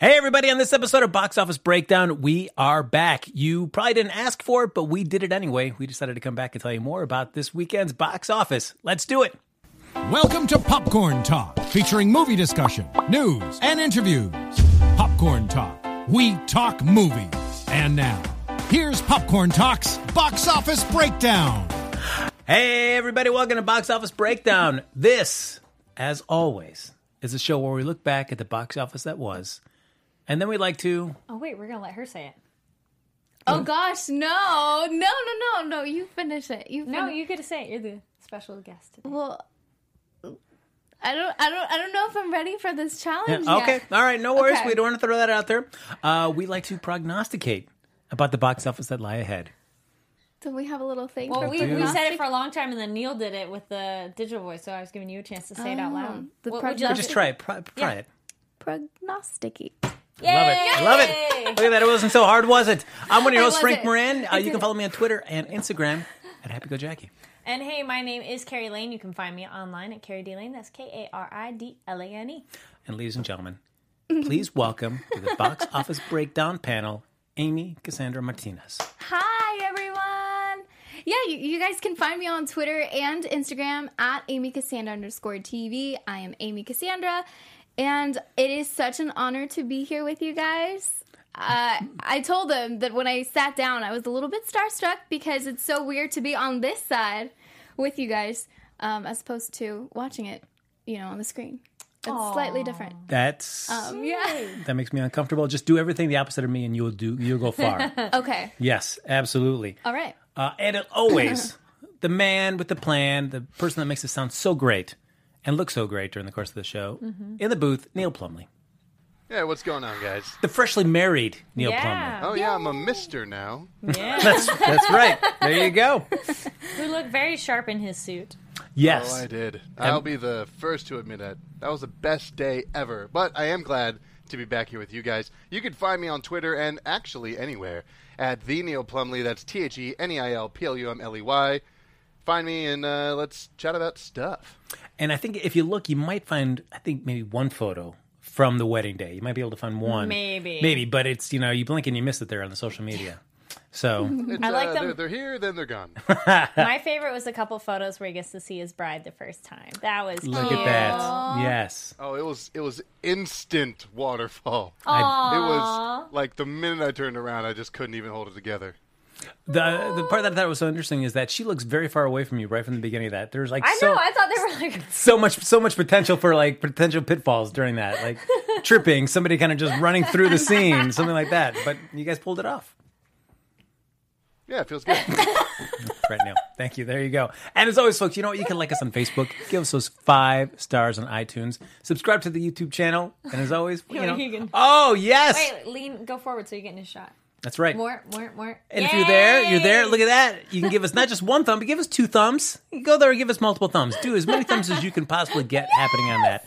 Hey, everybody, on this episode of Box Office Breakdown, we are back. You probably didn't ask for it, but we did it anyway. We decided to come back and tell you more about this weekend's box office. Let's do it. Welcome to Popcorn Talk, featuring movie discussion, news, and interviews. Popcorn Talk, we talk movies. And now, here's Popcorn Talk's Box Office Breakdown. Hey, everybody, welcome to Box Office Breakdown. This, as always, is a show where we look back at the box office that was, and then we like to. Oh wait, we're gonna let her say it. Oh gosh, no, no, no, no, no! You finish it. You No, fin- you get to say it. You're the special guest today. Well, I don't, I don't, I don't know if I'm ready for this challenge. Yeah, okay, yet. all right, no worries. Okay. We don't want to throw that out there. Uh, we like to prognosticate about the box office that lie ahead. So we have a little thing. Well, for we, we said it for a long time, and then Neil did it with the digital voice, so I was giving you a chance to say it out loud. the What would you Or like just try it. Try, try Yeah. it. prognosticate. Yay! Love it. I love it. Look at that. It wasn't so hard, was it? I'm one of your hosts, Frank. Moran. Uh, you can follow me on Twitter and Instagram at Happy Go Jackie. And hey, my name is Kari Lane. You can find me online at Kari D Lane. That's K A R I D L A N E. And ladies and gentlemen, please welcome to the box office breakdown panel, Amy Cassandra Martinez. Hi, everyone. Yeah, you, you guys can find me on Twitter and Instagram at Amy Cassandra underscore TV. I am Amy Cassandra, and it is such an honor to be here with you guys. Uh, I told them that when I sat down, I was a little bit starstruck because it's so weird to be on this side with you guys um, as opposed to watching it, you know, on the screen. It's slightly different. That's Um, yeah. that makes me uncomfortable. Just do everything the opposite of me, and you'll do you'll go far. Okay. yes, absolutely. All right. Uh, and always the man with the plan, the person that makes it sound so great and look so great during the course of the show, mm-hmm. in the booth, Neil Plumley, Yeah, what's going on, guys? the freshly married Neil Yeah. Oh yeah, I'm a mister now. Yeah. That's that's right. There you go. Who looked very sharp in his suit. Yes. Oh, I did. I'll be the first to admit it. That was the best day ever. But I am glad to be back here with you guys. You can find me on Twitter and actually anywhere at the Neil Plumley. That's T H E N E I L P L U M L E Y. Find me and uh, let's chat about stuff. And I think if you look, you might find, I think maybe one photo from the wedding day. You might be able to find one. Maybe. Maybe, but it's, you know, you blink and you miss it there on the social media. So, It's, I like uh, them- They're, they're here, then they're gone. My favorite was a couple photos where he gets to see his bride the first time. That was look cute. at that. Yes. oh, it was it was instant waterfall. I, It was like the minute I turned around, I just couldn't even hold it together. The the part that I thought was so interesting is that she looks very far away from you right from the beginning of that. There's like I so, know. I thought they were like. so much so much potential for like potential pitfalls during that. Like tripping, somebody kind of just running through the scene, something like that. But you guys pulled it off. Yeah, it feels good. right now. Thank you. There you go. And as always, folks, you know what? You can like us on Facebook. Give us those five stars on iTunes. Subscribe to the YouTube channel. And as always, you know. Oh yes, Wait, lean, go forward so you're getting a shot. That's right. More, more, more. And if you're there, you're there. Look at that. You can give us not just one thumb, but give us two thumbs. You go there and give us multiple thumbs. Do as many thumbs as you can possibly get happening on that.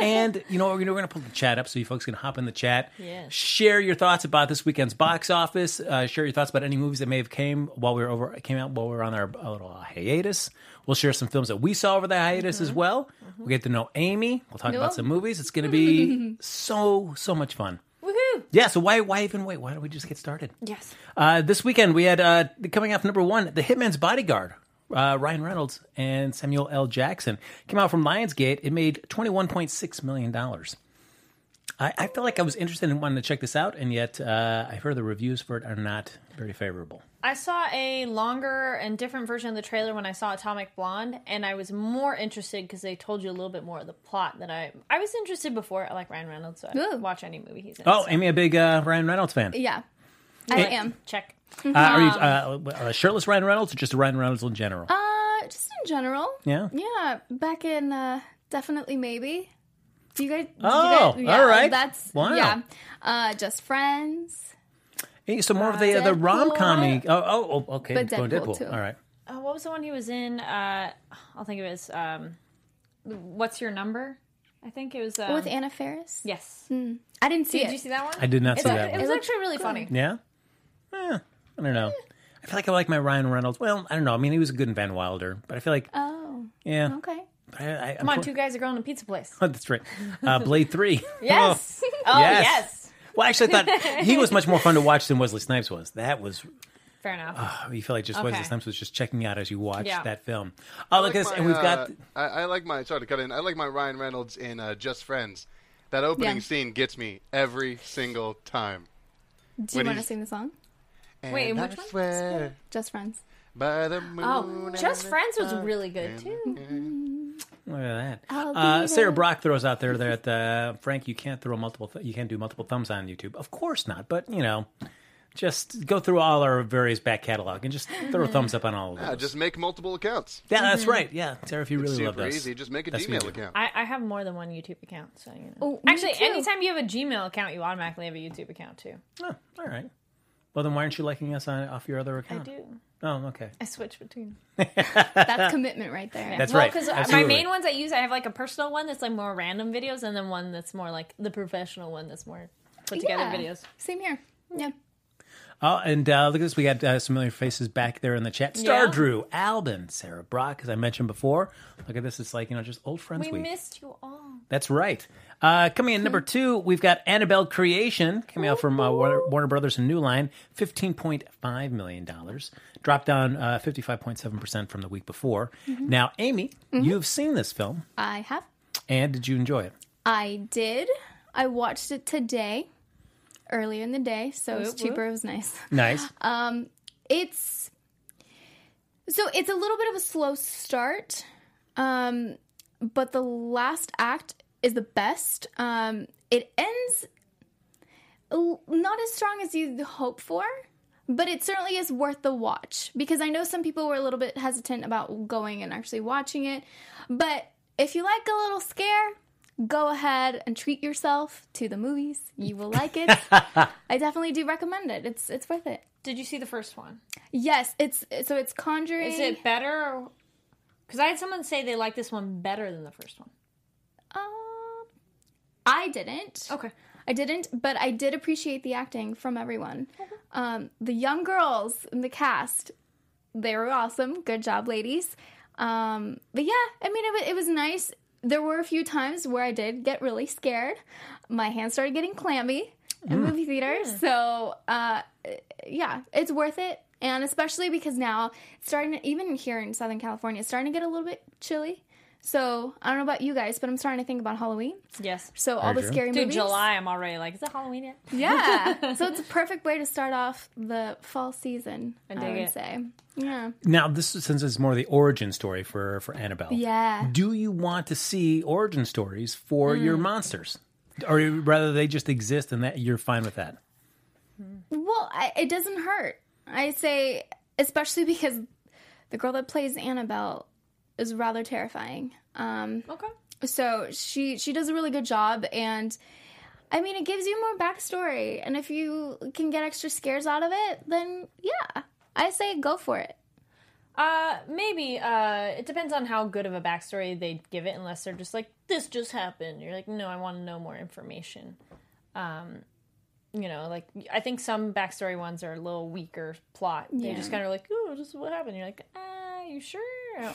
And you know what? We're going to pull the chat up so you folks can hop in the chat. Yes. Share your thoughts about this weekend's box office. Uh, share your thoughts about any movies that may have came while we were over came out while we were on our uh, little hiatus. We'll share some films that we saw over the hiatus as well. We'll get to know Amy. We'll talk about some movies. It's going to be so so much fun. Yeah. So why why even wait? Why don't we just get started? Yes. Uh, this weekend we had uh, coming off number one, The Hitman's Bodyguard. Uh, Ryan Reynolds and Samuel L. Jackson came out from Lionsgate. It made twenty one point six million dollars. I, I felt like I was interested in wanting to check this out, and yet uh, I heard the reviews for it are not very favorable. I saw a longer and different version of the trailer when I saw Atomic Blonde, and I was more interested because they told you a little bit more of the plot than I. I was interested before. I like Ryan Reynolds, so I Ooh. watch any movie he's in. Oh, so. Amy, a big uh, Ryan Reynolds fan. Yeah. I am. check. Uh, are you uh, uh, shirtless Ryan Reynolds or just Ryan Reynolds in general? Uh, just in general. yeah. Yeah, back in uh, definitely maybe. Do you guys? do Oh, you guys, all right. That's Wow. Yeah, uh, just friends. Hey, so more of the uh, the rom com. Oh, oh, oh, okay. But Going Deadpool, Deadpool. too. All right. Uh, what was the one he was in? Uh, I'll think of it as um, What's Your Number? I think it was. Um, With Anna Faris. Yes. I didn't see it. Did it. you see that one? I did not It's see a- that It was looked actually really funny. Yeah? Eh, I don't know. I feel like I like my Ryan Reynolds. Well, I don't know. I mean, he was good in Van Wilder, but I feel like, Oh, yeah. okay. I, I, Come on, two guys are going to pizza place. Oh, that's right. Uh, Blade 3. Yes. Oh, Yes. yes. Well, actually, I thought he was much more fun to watch than Wesley Snipes was. That was Fair enough. you feel like just Okay. Wesley Snipes was just checking out as you watched Yeah. that film. Oh, look at like this, my, and we've got uh, I, I like my. Sorry to cut in. I like my Ryan Reynolds in uh, Just Friends. That opening Yeah. scene gets me every single time. Do you want to sing the song? Wait, And which I one? swear Just Friends. by the moon. Oh, Just Friends was really good too. Look at that. Uh, Sarah. Brock throws out there that uh, Frank, you can't throw multiple. Th- you can't do multiple thumbs on YouTube. Of course not. But you know, just go through all our various back catalog and just throw a thumbs up on all of those. Yeah, just make multiple accounts. yeah, that's right. Yeah, Sarah, if you really Super love us, easy. Just make a That's Gmail you account. I, I have more than one YouTube account, so you know. Oh, me Actually, too. anytime you have a Gmail account, you automatically have a YouTube account too. Oh, all right. Well, then why aren't you liking us on off your other account? I do. Oh, okay. I switch between. That's commitment right there. That's well, right. because my main ones I use, I have like a personal one that's like more random videos, and then one that's more like the professional one that's more put together Yeah. videos. Same here. Yeah. Oh, and uh, look at this. We got uh, some familiar faces back there in the chat. Star Yeah. Drew, Albin, Sarah Brock, as I mentioned before. Look at this. It's like, you know, just old friends We week. missed you all. That's right. Uh, coming in number two, we've got Annabelle Creation coming out from uh, Warner, Warner Brothers and New Line, $15.5 million. Dropped down uh, 55.7% from the week before. Now, Amy, you've seen this film, I have. and did you enjoy it? I did. I watched it today, earlier in the day, so it was whoop. cheaper. It was nice. Nice. It's so it's a little bit of a slow start, um, but the last act is the best. Um, it ends not as strong as you'd hope for, but it certainly is worth the watch because I know some people were a little bit hesitant about going and actually watching it. But if you like a little scare, go ahead and treat yourself to the movies. You will like it. I definitely do recommend it. It's it's worth it. Did you see the first one? Yes, it's so it's Conjuring. Is it better? Because I had someone say they like this one better than the first one. I didn't. Okay. I didn't, but I did appreciate the acting from everyone. Um, the young girls in the cast, they were awesome. Good job, ladies. Um, but yeah, I mean, it, it was nice. There were a few times where I did get really scared. My hands started getting clammy in movie theaters. So, uh, yeah, it's worth it. And especially because now it's starting to, even here in Southern California, it's starting to get a little bit chilly. So I don't know about you guys, but I'm starting to think about Halloween. Yes. So all the true. scary Dude, movies. July, I'm already like, is it Halloween yet? Yeah. so it's a perfect way to start off the fall season. I, dig would it. say. Yeah. Now, this since it's more the origin story for, for Annabelle. Yeah. Do you want to see origin stories for Mm. your monsters? Or rather, they just exist and that you're fine with that? Well, I, it doesn't hurt. I say, especially because the girl that plays Annabelle is rather terrifying. Um, Okay. so she she does a really good job, and I mean, it gives you more backstory. And if you can get extra scares out of it, then yeah, I say go for it. Uh, maybe. Uh, it depends on how good of a backstory they give it. Unless they're just like, "This just happened." You're like, "No, I want to know more information." Um, you know, like I think some backstory ones are a little weaker plot. They Yeah. just kind of like, "Oh, this is what happened." You're like, "Ah, you sure?"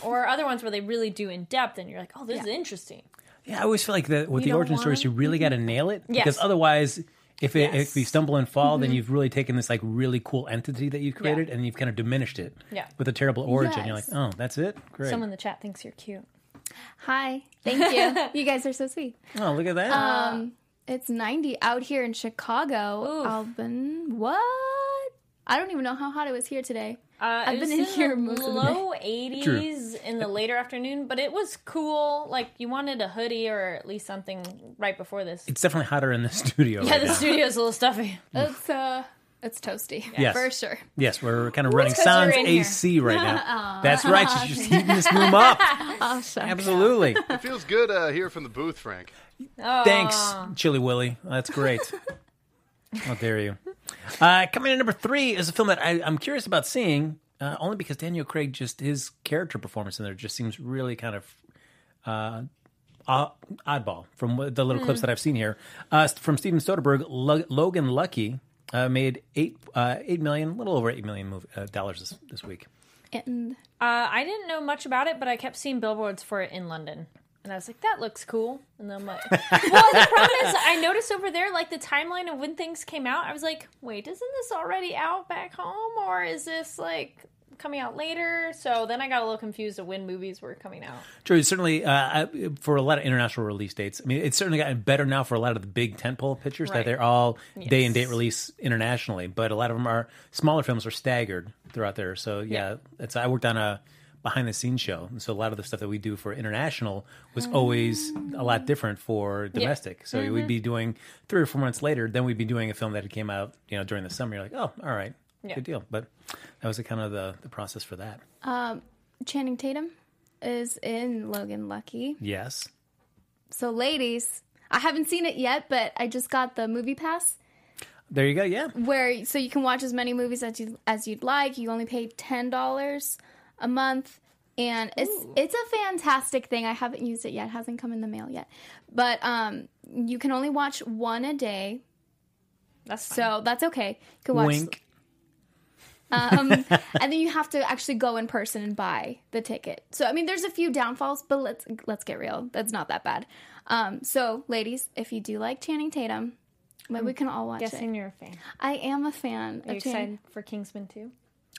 Or other ones where they really do in depth, and you're like, "Oh, this is interesting." Yeah, I always feel like that with You the origin want stories, you really got to nail it Yes. because otherwise, if it, if you stumble and fall, then you've really taken this like really cool entity that you've created and you've kind of diminished it. Yeah. With a terrible origin, you're like, oh, that's it. Great. Someone in the chat thinks you're cute. Hi, thank you. you guys are so sweet. oh, look at that. Um, it's 90 out here in Chicago. Oof. Albin, what? I don't even know how hot it was here today. Uh, I've been was in here most of the low 80s in the later afternoon, but it was cool. Like you wanted a hoodie or at least something right before this. it's definitely hotter in the studio. yeah, right the now. studio's a little stuffy. It's uh, it's toasty. Yes. for sure. Yes, we're kind of running you're sans in here. AC right now. That's right. She's just heating this room up. Oh. Absolutely. It feels good uh, here from the booth, Frank. Thanks, Chilly Willy. That's great. How dare you? Uh, coming in number three is a film that I, I'm curious about seeing, uh, only because Daniel Craig just his character performance in there just seems really kind of uh, odd- oddball from the little clips that I've seen here. Uh, from Steven Soderbergh, Lo- Logan Lucky uh, made eight uh, eight million, a little over eight million mov- uh, dollars this, this week. And Uh, I didn't know much about it, but I kept seeing billboards for it in London. And I was like, that looks cool. And then I'm like, well, the problem is, I noticed over there, like the timeline of when things came out. I was like, wait, isn't this already out back home, or is this like coming out later? So then I got a little confused of when movies were coming out. True, certainly uh, I- for a lot of international release dates. I mean, it's certainly gotten better now for a lot of the big tentpole pictures that Right. they're all day and date Yes. release internationally. But a lot of them are smaller films are staggered throughout there. So yeah, it's I worked on a behind the scenes show, and so a lot of the stuff that we do for international was always a lot different for domestic. So Mm-hmm. we'd be doing three or four months later, then we'd be doing a film that had came out you know during the summer. You're like, oh, all right, Yeah. good deal. But that was the kind of the the process for that. Channing Tatum is in Logan Lucky. Yes. So, ladies, I haven't seen it yet, but I just got the MoviePass There you go. Yeah. where so you can watch as many movies as you as you'd like. You only pay ten dollars a month, and it's it's a fantastic thing. I haven't used it yet; it hasn't come in the mail yet. But um, you can only watch one a day, That's fine. so that's okay. You can watch, Wink. um, and then you have to actually go in person and buy the ticket. So I mean, there's a few downfalls, but let's let's get real. That's not that bad. Um, so, ladies, if you do like Channing Tatum, maybe we can all watch Guessing it. you're a fan. I am a fan Are you of Channing. excited for Kingsman too?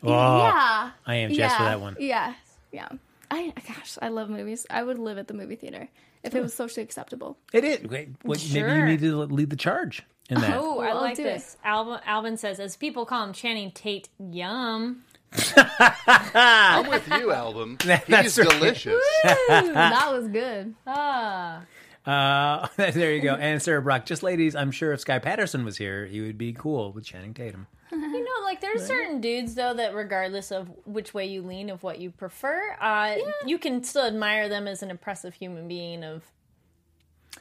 Oh, yeah, I am jazzed yeah, for that one. Yeah, yeah. I gosh, I love movies. I would live at the movie theater if it was socially acceptable. It is. Wait, what, Maybe you need to lead the charge in that. Oh, I like this. Alvin, Alvin says, as people call him Channing Tate, yum. I'm with you, album. He's right. delicious. that was good. Ah, Uh, there you go. And Sarah Brock, just ladies, I'm sure if Sky Patterson was here, he would be cool with Channing Tatum. you know, like there's certain dudes though that, regardless of which way you lean, of what you prefer, uh, you can still admire them as an impressive human being. Of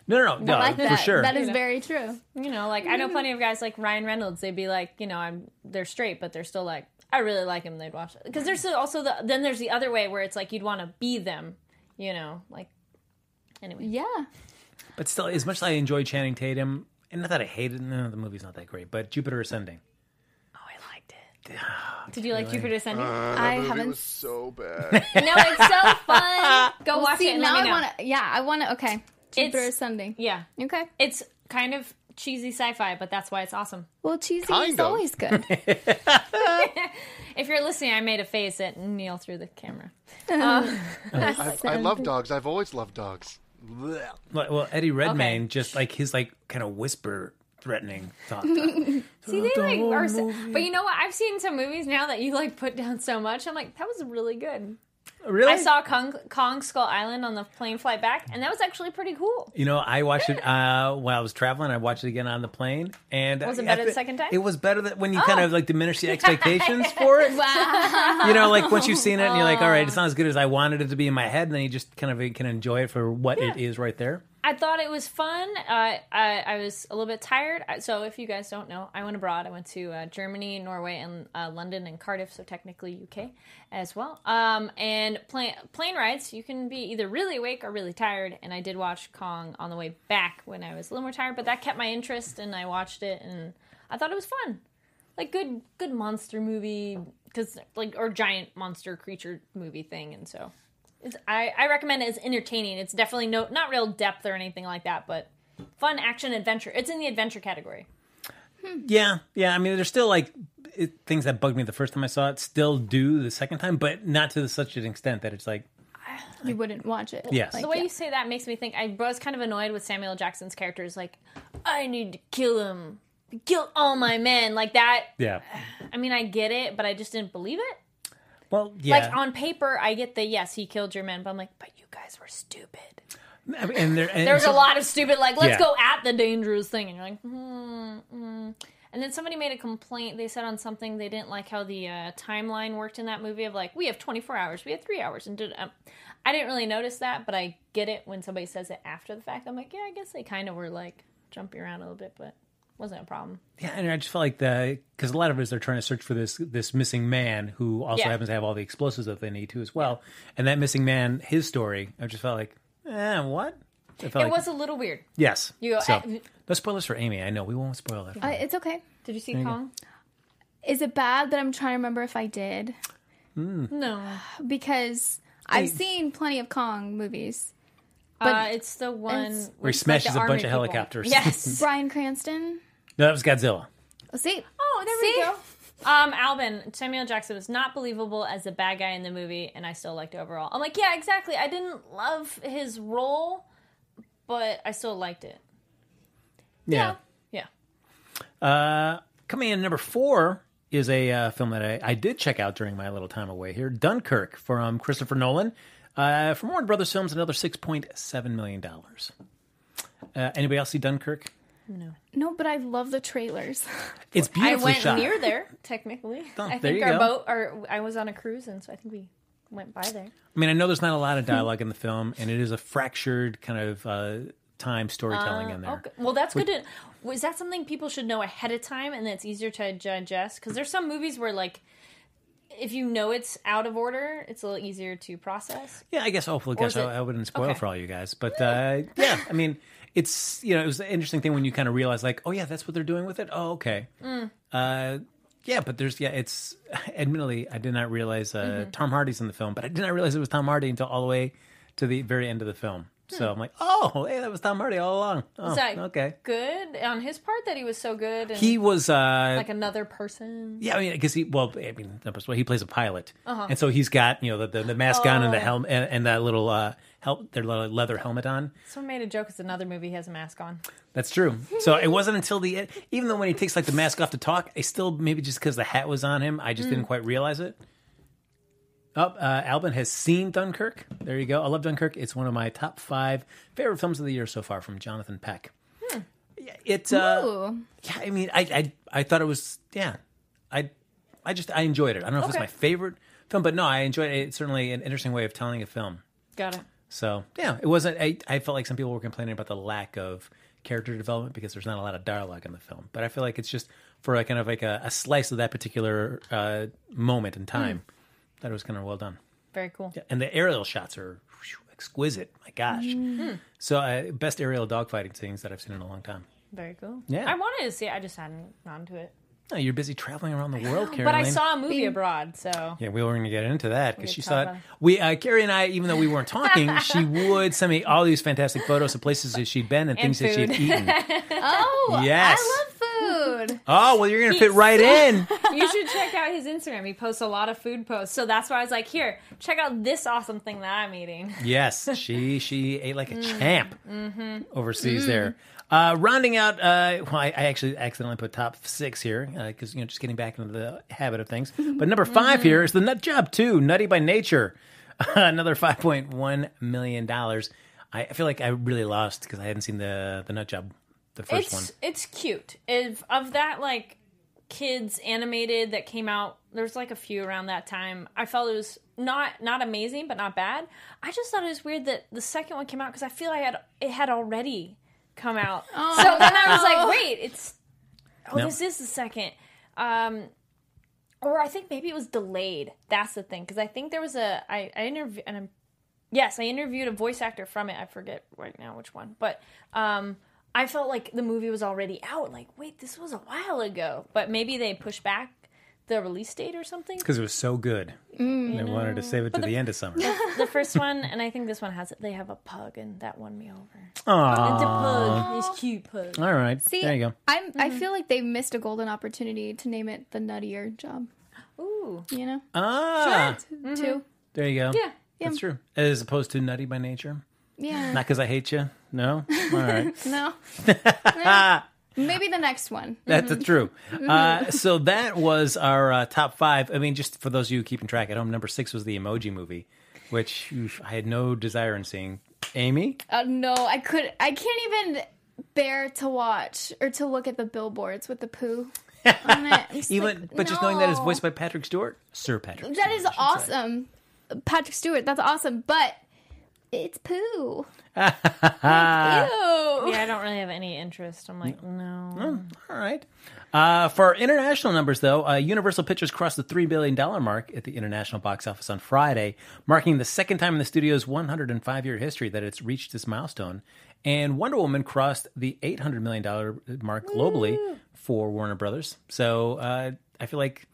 No, no, no, no like for that. sure. That is know. very true. you know, like I know plenty of guys like Ryan Reynolds. They'd be like, you know, I'm they're straight, but they're still like, I really like him. They'd watch it because there's also the then there's the other way where it's like you'd want to be them. You know, like anyway. Yeah. but still, as much as I enjoy Channing Tatum, and not that I hated, no, the movie's not that great, but Jupiter Ascending. Oh, I liked it. Did you like Jupiter Ascending? Uh, that I movie haven't was so bad. no, it's so fun. Go Well, watch see, it and now let me I want to. Yeah, I want to. Okay, Jupiter It's- Ascending. Yeah, Okay. it's kind of cheesy sci-fi, but that's why it's awesome. Well, cheesy Kind is of. always good. If you're listening, I made a face at Neil through the camera. I, I love dogs. I've always loved dogs. Blech. Well, well, Eddie Redmayne, just like his like kind of whisper threatening talk. See, they like are, so- but you know what? I've seen some movies now that you like put down so much. I'm like, that was really good. Really? I saw Kong, Kong Skull Island on the plane flight back, and that was actually pretty cool. You know, I watched it uh, while I was traveling. I watched it again on the plane, and Was it better the second time? It was better that when you kind Oh. of like diminish the expectations for it. wow. You know, like once you've seen it, and you're like, all right, it's not as good as I wanted it to be in my head, and then you just kind of can enjoy it for what it is right there. I thought it was fun. Uh, I, I was a little bit tired. So, if you guys don't know, I went abroad. I went to uh, Germany, Norway, and uh, London and Cardiff, so technically UK as well. Um, and plane plane rides, you can be either really awake or really tired. And I did watch Kong on the way back when I was a little more tired, but that kept my interest, and I watched it, and I thought it was fun. Like good, good monster movie, because like or giant monster creature movie thing, and so it's, I, I recommend it. It's entertaining. It's definitely no not real depth or anything like that, but fun action adventure. It's in the adventure category. Yeah, yeah. I mean, there's still like it, things that bugged me the first time I saw it. Still do the second time, but not to such an extent that it's like, you wouldn't watch it. Yes. The way you say that makes me think. I was kind of annoyed with Samuel Jackson's characters. Like, I need to kill him, kill all my men. Like that. yeah. I mean, I get it, but I just didn't believe it. Well, yeah. Like on paper, I get the yes, he killed your men, but I'm like, but you guys were stupid. I mean, and there, and There's so- a lot of stupid, like, let's Yeah. go at the dangerous thing. And you're like, hmm. hmm. And then somebody made a complaint. They said on something they didn't like how the uh, timeline worked in that movie of like, we have 24 hours, we have three hours. And did, um, I didn't really notice that, but I get it when somebody says it after the fact. I'm like, yeah, I guess they kind of were like jumping around a little bit, but wasn't a problem. Yeah, and I just felt like the because a lot of it is they're trying to search for this this missing man who also Yeah. happens to have all the explosives that they need to as well. And that missing man, his story, I just felt like, eh, what? I felt It like, was a little weird. yes. You go, so, eh, no spoilers for Amy. I know we won't spoil that. For Uh, it's okay. Did you see Kong? Is it bad that I'm trying to remember if I did? No. Because I've seen plenty of Kong movies. uh, it's the one it's- Where he with, like, smashes a bunch of people. helicopters. Yes. Bryan Cranston. No, that was Godzilla. Oh, see, oh, there See? we go. Um, Albin Samuel Jackson was not believable as a bad guy in the movie, and I still liked it overall. I'm like, yeah, exactly. I didn't love his role, but I still liked it. Yeah. Yeah. Uh, coming in number four is a uh, film that I, I did check out during my little time away here Dunkirk from Christopher Nolan. Uh, from Warner Brothers Films, another $6.7 million. Uh, anybody else see Dunkirk? No, No, but I love the trailers. It's beautiful. I went shot. near there, technically. Oh, I there think you our go. boat, or I was on a cruise, and so I think we went by there. I mean, I know there's not a lot of dialogue in the film, and it is a fractured kind of uh, time storytelling in there. Okay. Well, that's good to. Was that something people should know ahead of time, and it's easier to digest? Because there's some movies where, like, if you know it's out of order, it's a little easier to process. Yeah, I guess hopefully, Or guess is I, it- I wouldn't spoil Okay. for all you guys, but uh, yeah, I mean, it's you know, it was an interesting thing when you kind of realize like, oh yeah, that's what they're doing with it. Oh okay, Mm. uh, yeah, but there's yeah, it's admittedly I did not realize uh, Mm-hmm. Tom Hardy's in the film, but I did not realize it was Tom Hardy until all the way to the very end of the film. Hmm. So I'm like, oh, hey, that was Tom Hardy all along. Oh, okay. good on his part that he was so good? And He was uh, like another person. Yeah, I mean, because he well, I mean, he plays a pilot, Uh-huh. and so he's got you know the the, the mask on and the Oh. helmet and, and that little uh, hel- their leather helmet on. Someone made a joke. It's another movie. He has a mask on. That's true. So it wasn't until the end, even though when he takes like the mask off to talk, I still maybe just because the hat was on him, I just didn't quite realize it. Oh, uh, Albin has seen Dunkirk. There you go. I love Dunkirk. It's one of my top five favorite films of the year so far from Jonathan Peck. Hmm. Yeah, It's uh, Ooh. yeah. I mean, I, I I thought it was yeah. I I just I enjoyed it. I don't know if it's Okay. my favorite film, but no, I enjoyed it. It's certainly an interesting way of telling a film. Got it. So yeah, it wasn't. I, I felt like some people were complaining about the lack of character development because there's not a lot of dialogue in the film. But I feel like it's just for a kind of like a, a slice of that particular uh, moment in time that it was kind of well done. Very cool. Yeah, And the aerial shots are whew, exquisite. My gosh. So uh, best aerial dogfighting scenes that I've seen in a long time. Very cool. Yeah. I wanted to see it. I just hadn't gone to it. Oh, you're busy traveling around the world, Kari Lane. But I saw a movie abroad, so Yeah, we were going to get into that because she saw it. about. We, uh, Kari and I, even though we weren't talking, she would send me all these fantastic photos of places that she'd been and, And things that she'd eaten. Oh, Yes. I love food. Oh, well, you're going to fit right in. you should check out his Instagram. He posts a lot of food posts. So that's why I was like, here, check out this awesome thing that I'm eating. Yes, she she ate like a Mm. champ Mm-hmm. overseas there. Uh, rounding out, uh, well, I, I actually accidentally put top six here because you know just getting back into the habit of things. But number 5 Mm-hmm. here is the Nut Job Two, Nutty by Nature, another five point one million dollars. I, feel like I really lost because I hadn't seen the the Nut Job, the first it's one. it's cute. If of that like kids animated that came out, there's like a few around that time. I felt it was not not amazing, but not bad. I just thought it was weird that the second one came out because I feel I had it had already come out. so then I was like, wait, it's oh, No. this is the second. Um, or I think maybe it was delayed. That's the thing because I think there was a I I interview and I'm yes I interviewed a voice actor from it. I forget right now which one, but um. I felt like the movie was already out. Like, wait, this was a while ago. But maybe they pushed back the release date or something. Because it was so good, they wanted to save it to the, end of summer. the first one, and I think this one has it. They have a pug, and that won me over. Aww. It's a pug. It's cute pug. All right, See, there you go. I'm. I feel like they missed a golden opportunity to name it the Nuttier Job. Ooh, You know, Ah, too. there you go. yeah. That's true. As opposed to Nutty by Nature. Yeah. Not because I hate you. No. All right. no. Eh, Maybe the next one. That's true. Uh, so that was our uh, top five. I mean, just for those of you keeping track at home, number six was the Emoji Movie, which oof, I had no desire in seeing. Amy, Uh, no, I could. I can't even bear to watch or to look at the billboards with the poo on it. Even like, but just knowing that it's voiced by Patrick Stewart, Sir Patrick. That Stewart, is should say. awesome, Patrick Stewart. That's awesome, but it's poo. Ew. Yeah, I don't really have any interest. I'm like, no. All right. Uh, for international numbers, though, uh, Universal Pictures crossed the $3 billion mark at the international box office on Friday, marking the second time in the studio's 105 year history that it's reached this milestone. And Wonder Woman crossed the $800 million mark globally for Warner Brothers. So uh, I feel like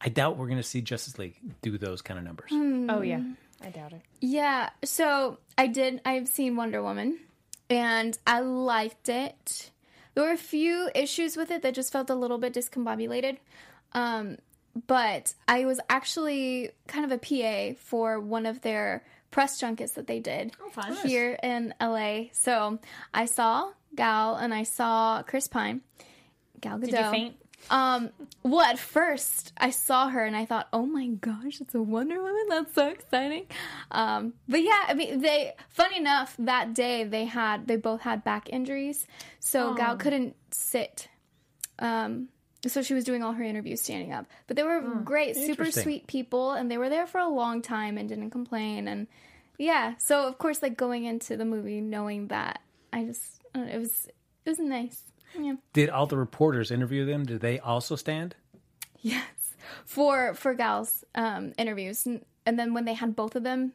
I doubt we're going to see Justice League do those kind of numbers. Oh yeah. I doubt it. Yeah, so I did. I've seen Wonder Woman, and I liked it. There were a few issues with it that just felt a little bit discombobulated. Um, but I was actually kind of a PA for one of their press junkets that they did fun. here in LA. So I saw Gal and I saw Chris Pine. Gal Gadot. Did you faint? Um, well, at first I saw her and I thought, oh my gosh, it's a Wonder Woman. That's so exciting. Um, but yeah, I mean, they, funny enough, that day they had, they both had back injuries. So Gal couldn't sit. Um, so she was doing all her interviews standing up. But they were great, super sweet people and they were there for a long time and didn't complain. And yeah, so of course, like going into the movie knowing that, I just, I don't know, it was, it was nice. Yeah. Did all the reporters interview them? Did they also stand? Yes, for for gals um, interviews, and, and then when they had both of them,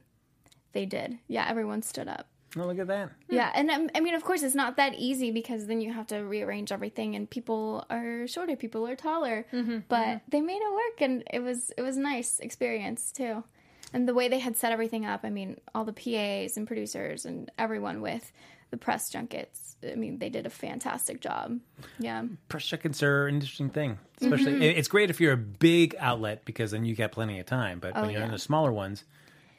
they did. Yeah, everyone stood up. Oh, look at that. Yeah, and um, I mean, of course, it's not that easy because then you have to rearrange everything, and people are shorter, people are taller, but they made it work, and it was it was a nice experience too. And the way they had set everything up, I mean, all the PAs and producers and everyone with the press junkets, I mean, they did a fantastic job. Yeah. Press junkets are an interesting thing. Especially, it- it's great if you're a big outlet because then you got plenty of time. But when you're in the smaller ones,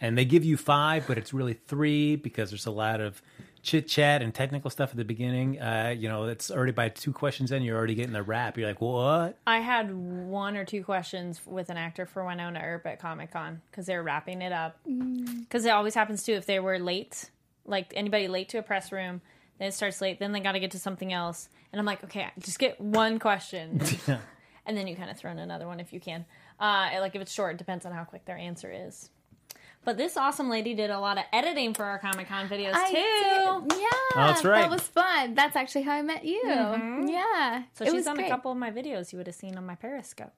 and they give you five, but it's really three because there's a lot of chit chat and technical stuff at the beginning. Uh, you know, it's already by two questions in, you're already getting the wrap. You're like, what? I had one or two questions with an actor for Wynonna Earp at Comic Con because they were wrapping it up. Because it always happens too if they were late, like anybody late to a press room, then it starts late, then they got to get to something else, and I'm like, okay, just get one question, and then you kind of throw in another one if you can. Uh, like if it's short, it depends on how quick their answer is. But this awesome lady did a lot of editing for our Comic Con videos I too. did. Yeah, That's right. That was fun. That's actually how I met you. Yeah, So it she's was on great. a couple of my videos you would have seen on my Periscopes.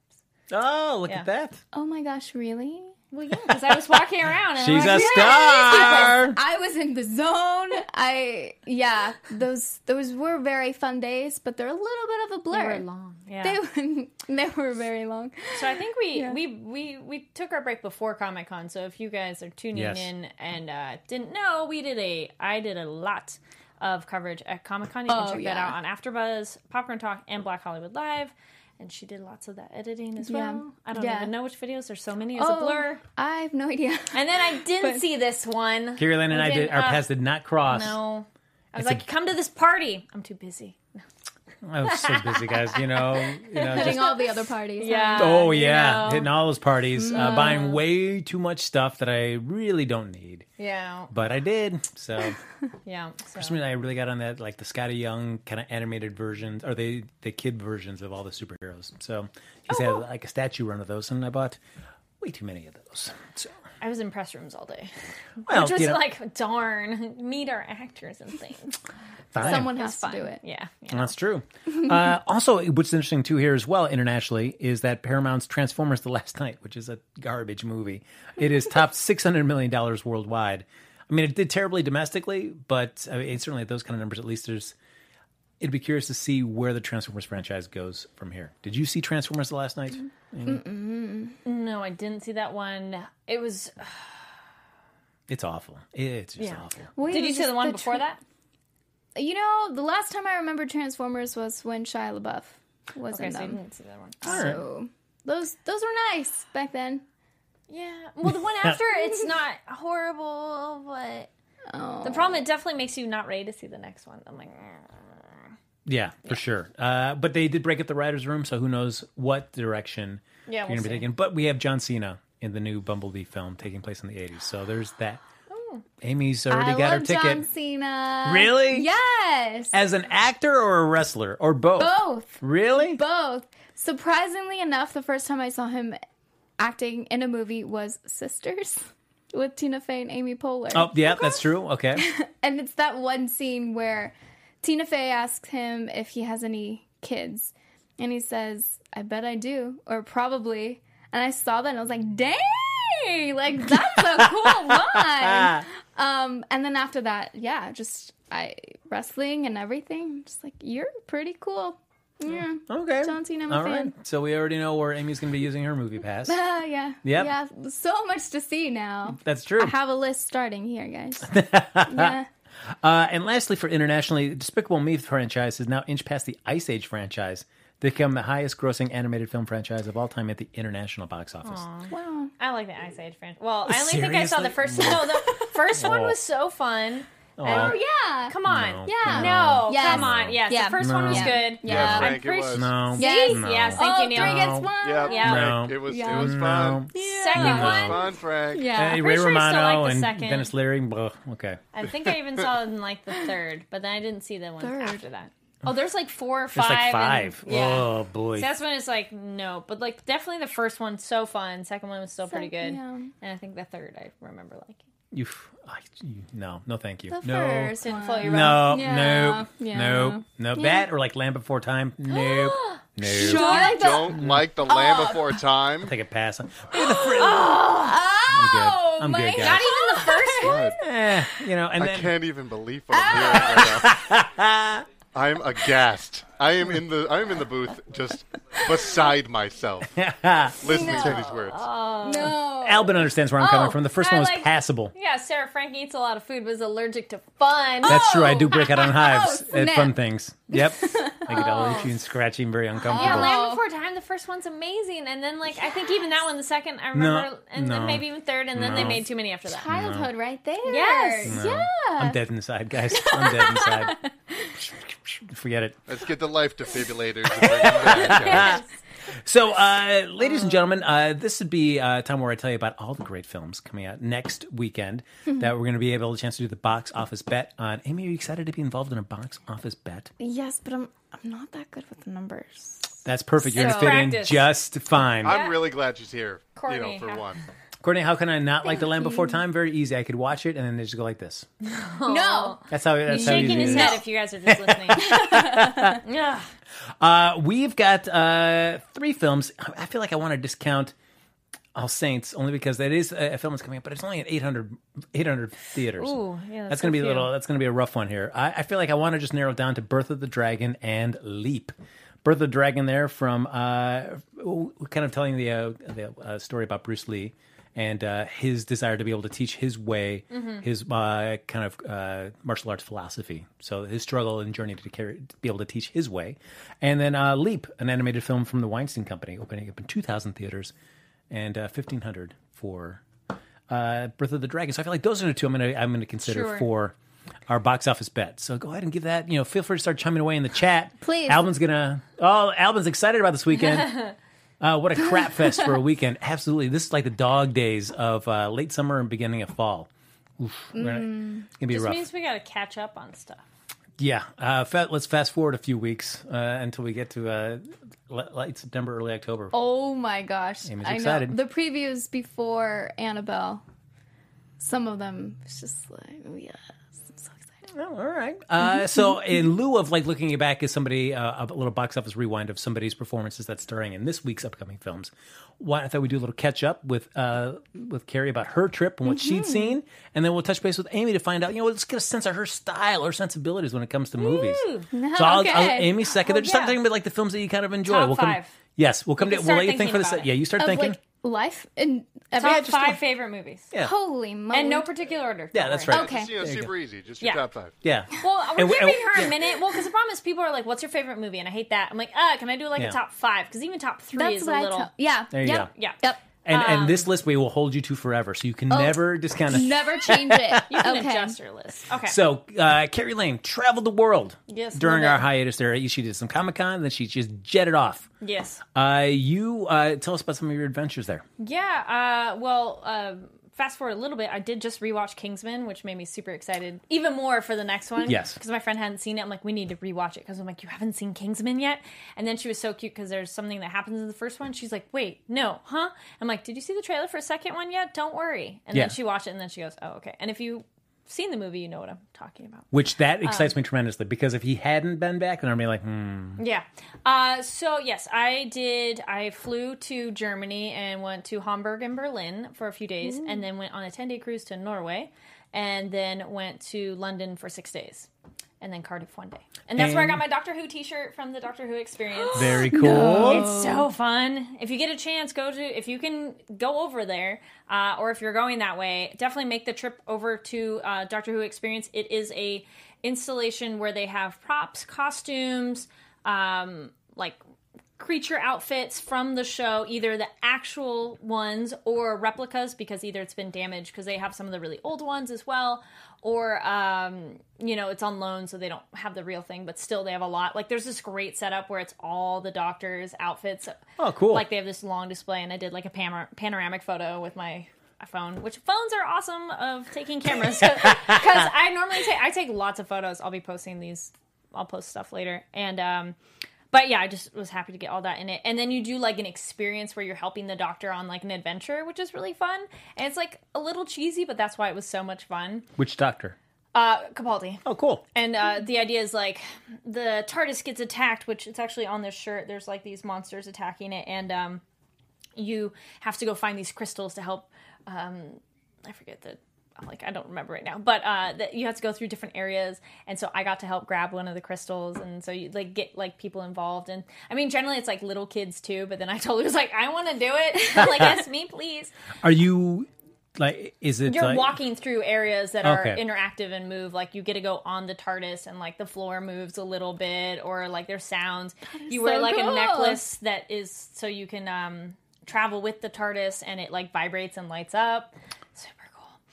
Oh, look Yeah. at that. Oh my gosh, really? Well, yeah, because I was walking around. And She's I'm a like, star. I was in the zone. I yeah, those those were very fun days, but they're a little bit of a blur. They blur. were long. Yeah. They were, they were very long. so I think we, Yeah. we we we took our break before Comic Con. So if you guys are tuning Yes. in and uh, didn't know, we did a I did a lot of coverage at Comic Con. You can Oh, check that out on AfterBuzz, Popcorn Talk, and Black Hollywood Live. And she did lots of that editing as Yeah. well. I don't Yeah. even know which videos. There's so many. It's a Oh, blur. I have no idea. And then I didn't But- see this one. Kari and I did, didn't, our uh, paths did not cross. No. I was It's a- like, come to this party. I'm too busy. I was so busy, guys. You know, you know, just all the other parties. huh? Yeah. Oh you yeah, know. hitting all those parties, uh, buying way too much stuff that I really don't need, Yeah. but I did. So Yeah. for So. some reason, I really got on that like the Skottie Young kind of animated versions, or the the kid versions of all the superheroes. So he's had like a statue run of those, and I bought way too many of those. So I was in press rooms all day. well, Which was you know, like, darn, meet our actors and things. fine. Someone has was to fun. do it. Yeah. yeah. That's true. uh, also, what's interesting too here as well internationally is that Paramount's Transformers: The Last Knight, which is a garbage movie, it is topped six hundred million dollars worldwide. I mean, it did terribly domestically, but I mean, certainly at those kind of numbers, at least there's. It'd be curious to see where the Transformers franchise goes from here. Did you see Transformers: The Last Knight? No, I didn't see that one. It was. It's awful. It's just Yeah. awful. Wait, Did you was see the just one tra- before that? You know, the last time I remember Transformers was when Shia LaBeouf was Okay, in so you them. didn't see that one. So those those were nice back then. Yeah. Well, the one after, it's not horrible, but the problem, it definitely makes you not ready to see the next one. I'm like, "Mm." Yeah, for sure. Uh, but they did break up the writers' room, so who knows what direction Yeah, you're we'll going to be taking. But we have John Cena in the new Bumblebee film taking place in the 80s, so there's that. Amy's already I got her ticket. John Cena. Really? Yes. As an actor or a wrestler or both? Both. Really? Both. Surprisingly enough, the first time I saw him acting in a movie was Sisters with Tina Fey and Amy Poehler. Oh, yeah, that's true. Okay. And it's that one scene where Tina Fey asks him if he has any kids. And he says, I bet I do, or probably. And I saw that and I was like, dang! Like, that's a cool line. Um, and then after that, yeah, just I wrestling and everything. Just like, you're pretty cool. Yeah. Okay. John Cena, I'm a All right. fan. So we already know where Amy's going to be using her MoviePass. Uh, yeah. Yep. Yeah. So much to see now. That's true. I have a list starting here, guys. yeah. Uh, and lastly, for internationally, Despicable Me franchise has now inched past the Ice Age franchise to become the highest grossing animated film franchise of all time at the international box office. Wow. I like the Ice Age franchise. Well, I only think I saw the Seriously? first. No, the first one was so fun. Oh yeah. Come on. No. Yeah. No, Yes. come on. Yes, Yeah. the first one was good. Yeah. Yeah, I'm Frank, it pretty was. sure- No. Yes. No. Yes, thank oh, you, Neil. three against one. Yep. Yeah. No. It was Yeah. it was No. Fun. Second No. One, fun, Frank. Yeah. Hey, I'm Ray pretty sure I still Romano like the and second. Denis Leary. blah, Okay. I think I even saw it in like the third, but then I didn't see the ones Third. after that. Oh, there's like four or There's five. like and- five. yeah. Oh, boy. So that's when it's like no, but like definitely the first one so fun. Second one was still pretty good, yeah. and I think the third I remember liking. You, I, you, no, no, thank you. The no. first Didn't float your boat. No, Yeah. no, Yeah. no, no. That or like Land Before Time. Nope. nope. You like the- Don't like the Land Before Time. Take a pass. Oh, I'm my good, guys. Not even the first one. God, Eh, you know, and I then can't even believe what I'm hearing right now. I'm aghast. I am in the I am in the booth just beside myself listening to these words. Oh. No. Albin understands where I'm coming Oh, from. The first I one was like- passable. Yeah, Sarah Frank eats a lot of food, but is allergic to fun. That's true. I do oh. break out on hives Oh, at fun things. Yep. I get oh. all itchy and scratchy and very uncomfortable. yeah, uncomfortable. Land Before Time. The first one's amazing, and then like I think even that one, the second, I remember, and no. then maybe even third, and then they made too many after that. Childhood right there. Yes. No. Yeah. I'm dead inside, guys. I'm dead inside. Forget it. Let's get the life defibrillators. to bring them back, guys. So, uh, ladies and gentlemen, uh, this would be a time where I tell you about all the great films coming out next weekend that we're going to be able to chance to do the box office bet on. Amy, are you excited to be involved in a box office bet? Yes, but I'm I'm not that good with the numbers. That's perfect. You're going to fit in Practice. just fine. I'm really glad she's here. you know, for how- one. Courtney, how can I not like the Land Before Time? Very easy. I could watch it and then they just go like this. No. That's how. That's how you Shaking do his this. head if you guys are just listening. yeah. Uh, we've got uh, three films. I feel like I want to discount All Saints only because that is a a film that's coming up, but it's only at 800, 800 theaters. Ooh, yeah, that's that's going to be a little. That's going to be a rough one here. I, I feel like I want to just narrow it down to Birth of the Dragon and Leap. Birth of the Dragon there from uh, kind of telling the uh, the uh, story about Bruce Lee and uh, his desire to be able to teach his way, his uh, kind of uh, martial arts philosophy. So his struggle and journey to, carry, to be able to teach his way, and then uh, Leap, an animated film from the Weinstein Company, opening up in two thousand theaters and uh, fifteen hundred for uh, Birth of the Dragon. So I feel like those are the two I'm gonna I'm gonna consider Sure. for our box office bet. So go ahead and give that. You know, feel free to start chiming away in the chat. Please. Alvin's gonna. Oh, Alvin's excited about this weekend. Uh, what a crap fest for a weekend! Absolutely, this is like the dog days of uh, late summer and beginning of fall. Oof, we're gonna- it's gonna be This rough. means we got to catch up on stuff. Yeah, uh, fa- let's fast forward a few weeks uh, until we get to uh, late September, early October. Oh my gosh. Amy's I excited. know. The previews before Annabelle, some of them, it's just like, oh, yes. I'm so excited. Oh, all right. Uh, so, in lieu of like looking back as somebody, uh, a little box office rewind of somebody's performances that's starring in this week's upcoming films, why I thought we'd do a little catch up with uh, with Kari about her trip and what she'd seen, and then we'll touch base with Amy to find out. You know, let's get a sense of her style, her sensibilities when it comes to movies. So, I'll, Okay. I'll, Amy second. Oh, Just start yeah. talking about like the films that you kind of enjoy. Top we'll come, five. Yes, we'll come You to. We'll let you think for the. this. about it. Yeah, you start Of thinking. like life and every Top just five go- favorite movies. Yeah. Holy moly. And no particular order. Yeah, that's right. Okay. Just, you know, There you super easy. Just your Yeah. top five. yeah. Well, we're And we- giving and- her yeah. a minute. Well, because the problem is people are like, "What's your favorite movie?" And I hate that. I'm like, "Uh, can I do like Yeah. a top five? Because even top three That's is what a I little. tell. Yeah. There you yep. go. Yeah. Yep. And and Um, this list we will hold you to forever, so you can Oh. never discount it. Never change it. You can okay. adjust your list. Okay. So, uh, Kari Lane traveled the world Yes, during our hiatus there. She did some Comic Con, then she just jetted off. yes. Uh, you uh, tell us about some of your adventures there. Yeah. Uh, well, um, fast forward a little bit. I did just rewatch Kingsman, which made me super excited, even more for the next one. Yes. Because my friend hadn't seen it. I'm like, we need to rewatch it because I'm like, you haven't seen Kingsman yet. And then she was so cute because there's something that happens in the first one. She's like, wait, no, huh? I'm like, did you see the trailer for a second one yet? Don't worry. And Yeah. then she watched it and then she goes, oh, okay. And if you've seen the movie, you know what I'm talking about. Which that excites Um, me tremendously because if he hadn't been back, then I'd be like, hmm. Yeah. Uh, so yes, I did. I flew to Germany and went to Hamburg and Berlin for a few days, and then went on a ten day cruise to Norway, and then went to London for six days. And then Cardiff one day. And that's where I got my Doctor Who T-shirt from the Doctor Who experience. Very cool. It's so fun. If you get a chance, go to if you can go over there, uh, or if you're going that way, definitely make the trip over to uh, Doctor Who Experience. It is a installation where they have props, costumes, um, like creature outfits from the show, either the actual ones or replicas, because either it's been damaged because they have some of the really old ones as well, or um, you know it's on loan so they don't have the real thing, but still they have a lot. Like there's this great setup where it's all the doctors' outfits. Oh, cool. Like they have this long display, and I did like a panor- panoramic photo with my phone, which phones are awesome of taking cameras because I normally take I take lots of photos. I'll be posting these. I'll post stuff later, and um, but yeah, I just was happy to get all that in it. And then you do like an experience where you're helping the doctor on like an adventure, which is really fun. And it's like a little cheesy, but that's why it was so much fun. Which doctor? Uh, Capaldi. Oh, cool. And uh, the idea is like the TARDIS gets attacked, which it's actually on this shirt. There's like these monsters attacking it, and um, you have to go find these crystals to help. Um, I forget the like I don't remember right now, but uh, that you have to go through different areas, and so I got to help grab one of the crystals, and so you like get like people involved, and I mean generally it's like little kids too, but then I totally was like I want to do it, like yes me please. Are you like? Is it You're like, walking through areas that are Okay. interactive and move. Like you get to go on the TARDIS and like the floor moves a little bit, or like there's sounds. You wear like cool. a necklace that is so you can um travel with the TARDIS and it like vibrates and lights up.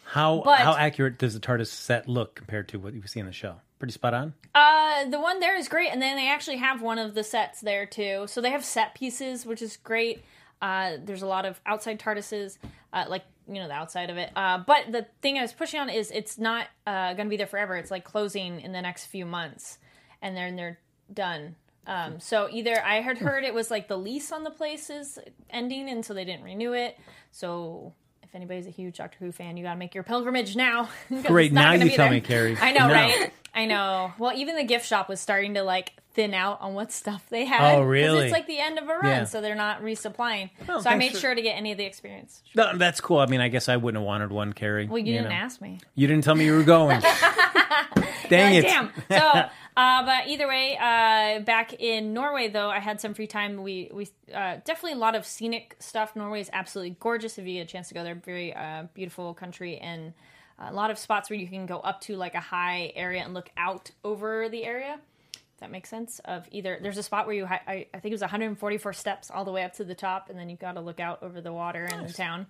How But- how accurate does the TARDIS set look compared to what you see in the show? Pretty spot on. Uh, the one there is great, and then they actually have one of the sets there too. So they have set pieces, which is great. Uh, there's a lot of outside TARDISes, uh, like you know the outside of it. Uh, but the thing I was pushing on is it's not uh, going to be there forever. It's like closing in the next few months, and then they're done. Um, so either I had heard it was like the lease on the place is ending, and so they didn't renew it. So anybody's a huge Doctor Who fan, you got to make your pilgrimage now. Great, it's not now you be tell there. me, Kari. I know, Now. right? I know. Well, even the gift shop was starting to like thin out on what stuff they had. Oh, really? It's like the end of a run, Yeah. so they're not resupplying. Well, so I made for- sure to get any of the experience. No, that's cool. I mean, I guess I wouldn't have wanted one, Kari. Well, you, didn't know. ask me. You didn't tell me you were going. Dang Like, it! Damn. So, uh, but either way, uh, back in Norway though, I had some free time. We we uh, definitely a lot of scenic stuff. Norway is absolutely gorgeous. If you get a chance to go there, very uh, beautiful country and a lot of spots where you can go up to like a high area and look out over the area. If that makes sense. Of either there's a spot where you hi- I, I think it was 144 steps all the way up to the top, and then you've got to look out over the water and the town.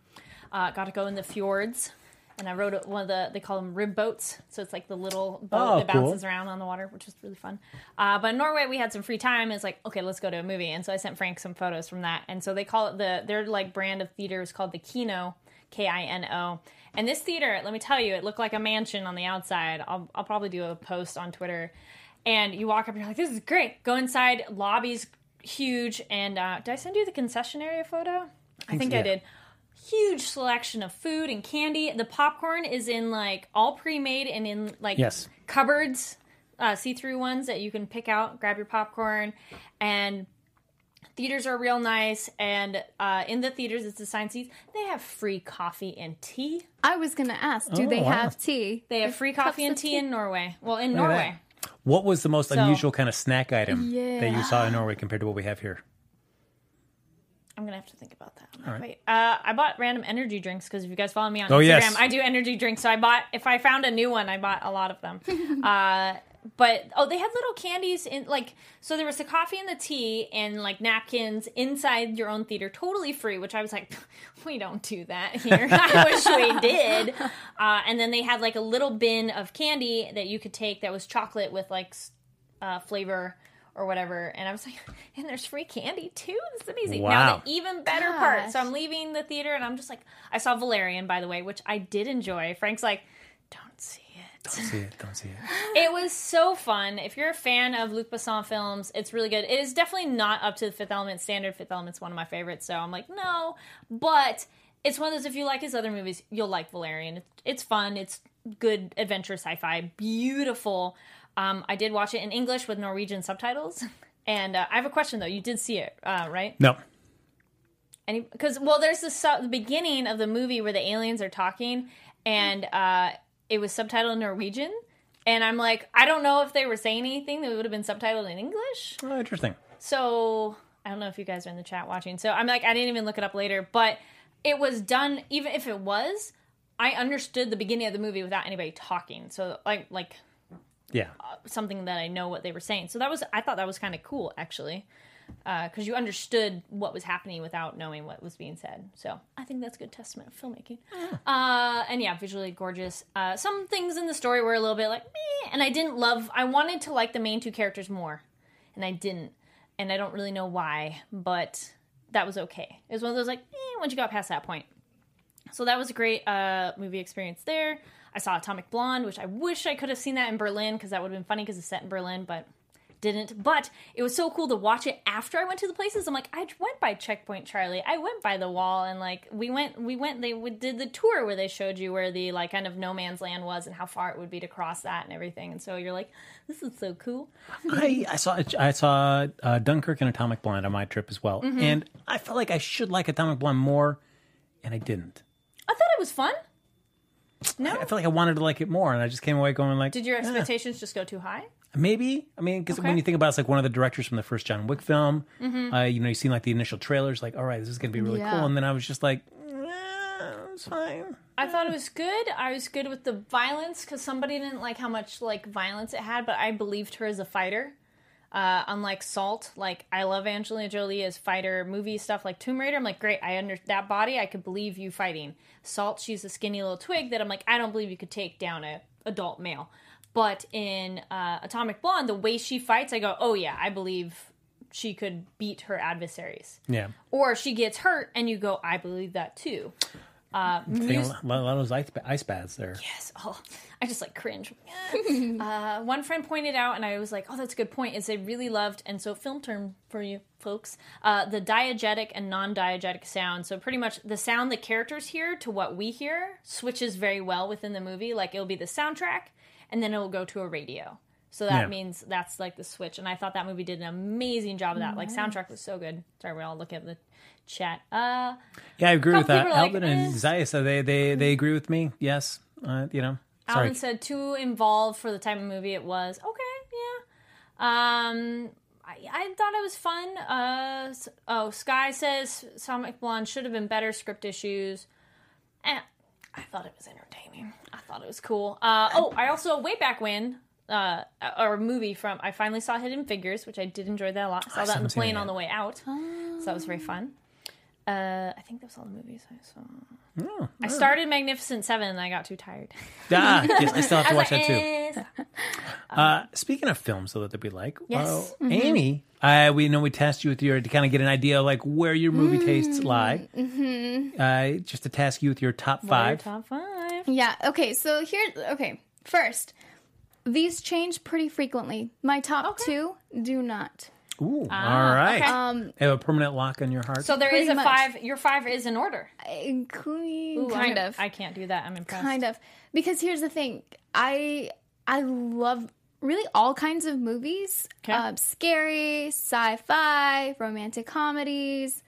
Uh, got to go in the fjords. And I rode one of the they call them rib boats, so it's like the little boat Oh, that cool. bounces around on the water, which was really fun. Uh, but in Norway, we had some free time. It's like, okay, let's go to a movie. And so I sent Frank some photos from that. And so they call it the their like brand of theater is called the Kino, K I N O. And this theater, let me tell you, it looked like a mansion on the outside. I'll I'll probably do a post on Twitter. And you walk up and you're like, this is great. Go inside, lobby's huge. And uh, did I send you the concession area photo? I think so, I did huge selection of food and candy. The popcorn is in like all pre-made and in like Yes. cupboards, uh, see-through ones that you can pick out, grab your popcorn, and theaters are real nice. And uh, in the theaters, it's assigned seats. They have free coffee and tea. I was gonna ask, do Oh, they wow. have tea? They have free coffee and tea, tea. in Norway. Well, in Look Norway. What was the most So- unusual kind of snack item that you saw in Norway compared to what we have here? I'm gonna have to think about that. Wait, uh, I bought random energy drinks because if you guys follow me on Oh, Instagram, yes. I do energy drinks. So I bought if I found a new one, I bought a lot of them. uh, but oh, they had little candies in like so there was the coffee and the tea and like napkins inside your own theater, totally free. Which I was like, we don't do that here. I wish we did. Uh, and then they had like a little bin of candy that you could take that was chocolate with like uh, flavor or whatever. And I was like, and there's free candy too. This is amazing. Now the even better part. So I'm leaving the theater and I'm just like, I saw Valerian by the way, which I did enjoy. Frank's like, don't see it. Don't see it. Don't see it. It was so fun. If you're a fan of Luc Besson films, it's really good. It is definitely not up to the Fifth Element standard. Fifth Element's one of my favorites, so I'm like, no. But it's one of those. If you like his other movies, you'll like Valerian. It's, it's fun. It's good adventure sci-fi. Beautiful. Um, I did watch it in English with Norwegian subtitles. And uh, I have a question though. You did see it, uh, right? No. Any because well, there's the, beginning of the movie where the aliens are talking, and uh, it was subtitled in Norwegian, And I'm like, I don't know if they were saying anything that would have been subtitled in English. Oh, interesting. So I don't know if you guys are in the chat watching. So I'm like, I didn't even look it up later, but it was done. Even if it was, I understood the beginning of the movie without anybody talking. So like, like Yeah. something that I know what they were saying. So that was, I thought that was kind of cool actually, because you understood what was happening without knowing what was being said. So I think that's a good testament of filmmaking. Uh, and yeah, visually gorgeous. Uh, some things in the story were a little bit like, Meh, and I didn't love. I wanted to like the main two characters more, and I didn't, and I don't really know why, but that was okay. It was one of those like, eh, once you got past that point. So that was a great uh, movie experience there. I saw Atomic Blonde, which I wish I could have seen that in Berlin because that would have been funny because it's set in Berlin, but didn't. But it was so cool to watch it after I went to the places. I'm like, I went by Checkpoint Charlie. I went by the wall, and like we went, we went. They did the tour where they showed you where the like kind of no man's land was and how far it would be to cross that and everything. And so you're like, this is so cool. I, I saw I saw uh, Dunkirk and Atomic Blonde on my trip as well, Mm-hmm. and I felt like I should like Atomic Blonde more, and I didn't. I it was fun. No, I felt like I wanted to like it more, and I just came away going like, did your "Eh." expectations just go too high? Maybe. I mean, because Okay. when you think about it, it's like one of the directors from the first John Wick film. Mm-hmm. Uh, you know, you've seen like the initial trailers, like, all right, this is going to be really Yeah. cool. And then I was just like, eh, it's fine. I thought it was good. I was good with the violence because somebody didn't like how much like violence it had, but I believed her as a fighter. Uh, unlike Salt, like I love Angelina Jolie as fighter movie stuff like Tomb Raider. I'm like, great, I under that body, I could believe you fighting. Salt, she's a skinny little twig that I'm like, I don't believe you could take down a adult male. But in uh, Atomic Blonde, the way she fights, I go, oh yeah, I believe she could beat her adversaries. Yeah. Or she gets hurt, and you go, I believe that too. Uh, mus- a lot, of those ice, ice baths there. Yes. Oh, I just like cringe. uh, one friend pointed out, and I was like, "Oh, that's a good point." Is they really loved, and so film term for you folks, uh, the diegetic and non-diegetic sound. So pretty much the sound the characters hear to what we hear switches very well within the movie. Like it'll be the soundtrack, and then it will go to a radio. So that Yeah. means that's like the switch. And I thought that movie did an amazing job of that. Like soundtrack was so good. Sorry, we all look at the chat. Uh, Yeah, I agree with that. people are like, Albin and eh. Zaya said they, they, they agree with me. Yes. Uh, you know, sorry. Albin said too involved for the type of movie it was. Okay, yeah. Um, I, I thought it was fun. Uh, oh, Sky says Sonic Blonde should have been better script issues. Eh, I thought it was entertaining. I thought it was cool. Uh, oh, I also way back when. Uh, or a movie from I finally saw Hidden Figures, which I did enjoy that a lot. Saw that in the plane on the way out, so that was very fun. Uh, I think that was all the movies I saw. Oh, I started Magnificent Seven and I got too tired. ah, yes, I still have to watch that too. Eh, Uh, speaking of films, though, that we like, Yes. well, Amy, uh, we know we test you with your to kind of get an idea of like where your movie tastes lie. Mm-hmm. Uh, just to task you with your top What are your five. top five. Yeah. Okay. So here. Okay. First, these change pretty frequently. My top Okay. two do not. Ooh, all right. okay. Um, Have a permanent lock on your heart. So there is Pretty a much. five. Your five is in order. including Ooh, kind I'm- of. I can't do that. I'm impressed. kind of because here's the thing i i love really all kinds of movies Okay. uh, scary sci-fi romantic comedies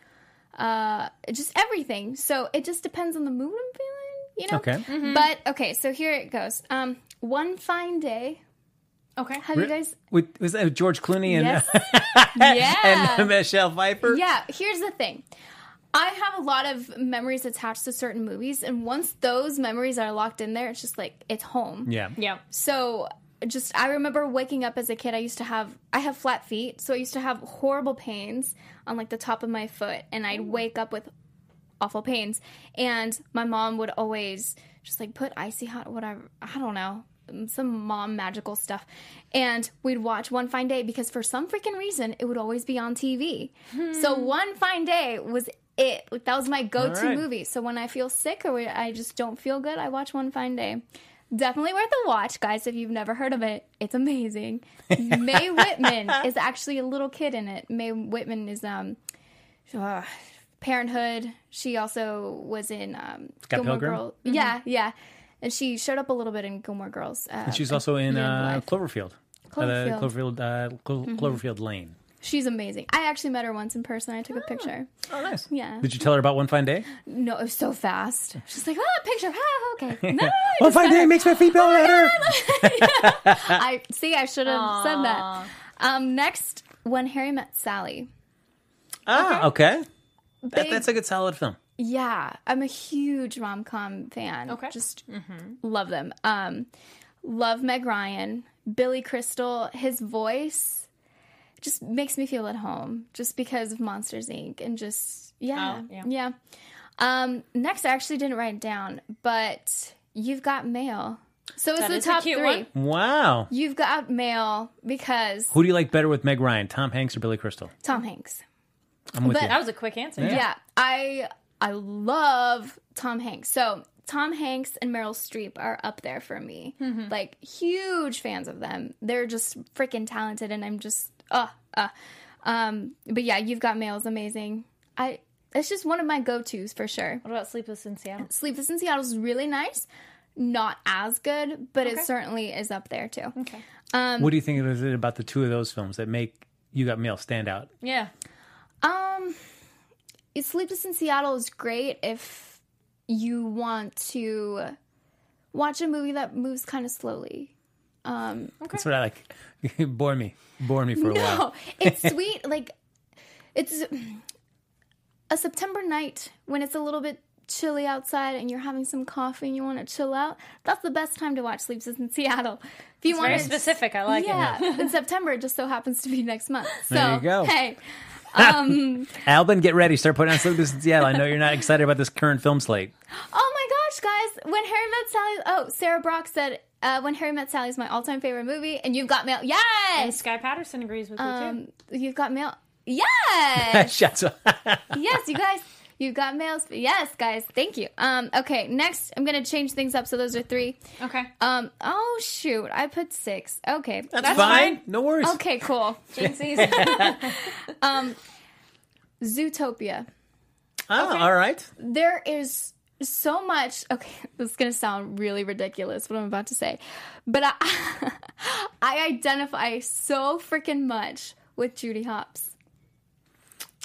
uh just everything so it just depends on the mood i'm feeling you know Okay. Mm-hmm. but okay so here it goes um one fine day Okay. have you guys With, was that George Clooney and, yes yeah and Michelle Pfeiffer? Yeah, here's the thing. I have a lot of memories attached to certain movies, and once those memories are locked in there, it's just like it's home. Yeah. Yeah. So just I remember waking up as a kid. I used to have I have flat feet, so I used to have horrible pains on like the top of my foot, and I'd wake up with awful pains. And my mom would always just like put icy hot whatever I don't know some mom magical stuff. And we'd watch one fine day because for some freaking reason it would always be on tv so one fine day was it. Like that was my go-to All right. movie. So when i feel sick or i just don't feel good i watch one fine day. Definitely worth a watch guys if you've never heard of it. It's amazing. Mae whitman is actually a little kid in it. Mae whitman is um uh, parenthood. She also was in um Scott Pilgrim? Girl- yeah yeah and she showed up a little bit in Gilmore Girls. Uh, She's also in uh, Life. Cloverfield. Uh, Cloverfield. Cloverfield, uh, Clo- Cloverfield Lane. She's amazing. I actually met her once in person. I took a picture. Oh, nice. Yeah. Did you tell her about One Fine Day? No, it was so fast. She's like, oh, picture. Ah, okay. No, I One Fine Day her. makes my feet feel better. I see. I should have said that. Um, next, when Harry met Sally. Ah, okay. That, Big- that's a good solid film. Yeah, I'm a huge rom com fan. Okay. just love them. Um, love Meg Ryan, Billy Crystal. His voice just makes me feel at home, just because of Monsters Inc. and just yeah, Oh, yeah. yeah. Um, next, I actually didn't write it down, but you've got mail. So it's That the top three. one. Wow. You've got mail because Who do you like better with Meg Ryan, Tom Hanks or Billy Crystal? Tom Hanks. I'm with But- you. That was a quick answer. Yeah. I I love Tom Hanks. So Tom Hanks and Meryl Streep are up there for me. Like huge fans of them. They're just freaking talented, and I'm just uh uh. Um, but yeah, you've got mail is amazing. I it's just one of my go tos for sure. What about Sleepless in Seattle? Sleepless in Seattle is really nice. Not as good, but Okay. it certainly is up there too. Okay. what do you think is it about the two of those films that make You Got Mail stand out? Yeah. Um, Sleepless in Seattle is great if you want to watch a movie that moves kind of slowly. Um, okay, That's what I like. Bore me. Bore me for a while. No, it's sweet. Like it's a September night when it's a little bit chilly outside and you're having some coffee and you want to chill out. That's the best time to watch Sleepless in Seattle. If you want Very to specific. I like yeah, it. in September it just so happens to be next month. So There you go. hey, um, Albin, get ready. Start putting on Sleepless in Seattle. I know you're not excited about this current film slate. Oh my gosh, guys! When Harry Met Sally, oh Sarah Brock said, uh, "When Harry Met Sally is my all-time favorite movie," and you've got mail. Yes, and Sky Patterson agrees with you too. um, you've got mail. Yes, Shots. yes, you guys, you've got mails. Yes, guys, thank you. Um, okay, next I'm gonna change things up. So those are three. Okay. Um, oh shoot, I put six. Okay, That's, That's fine. fine. No worries. okay, cool. um, Zootopia. Oh, Okay. all right. there is so much okay this is going to sound really ridiculous what i'm about to say but i i identify so freaking much with judy hopps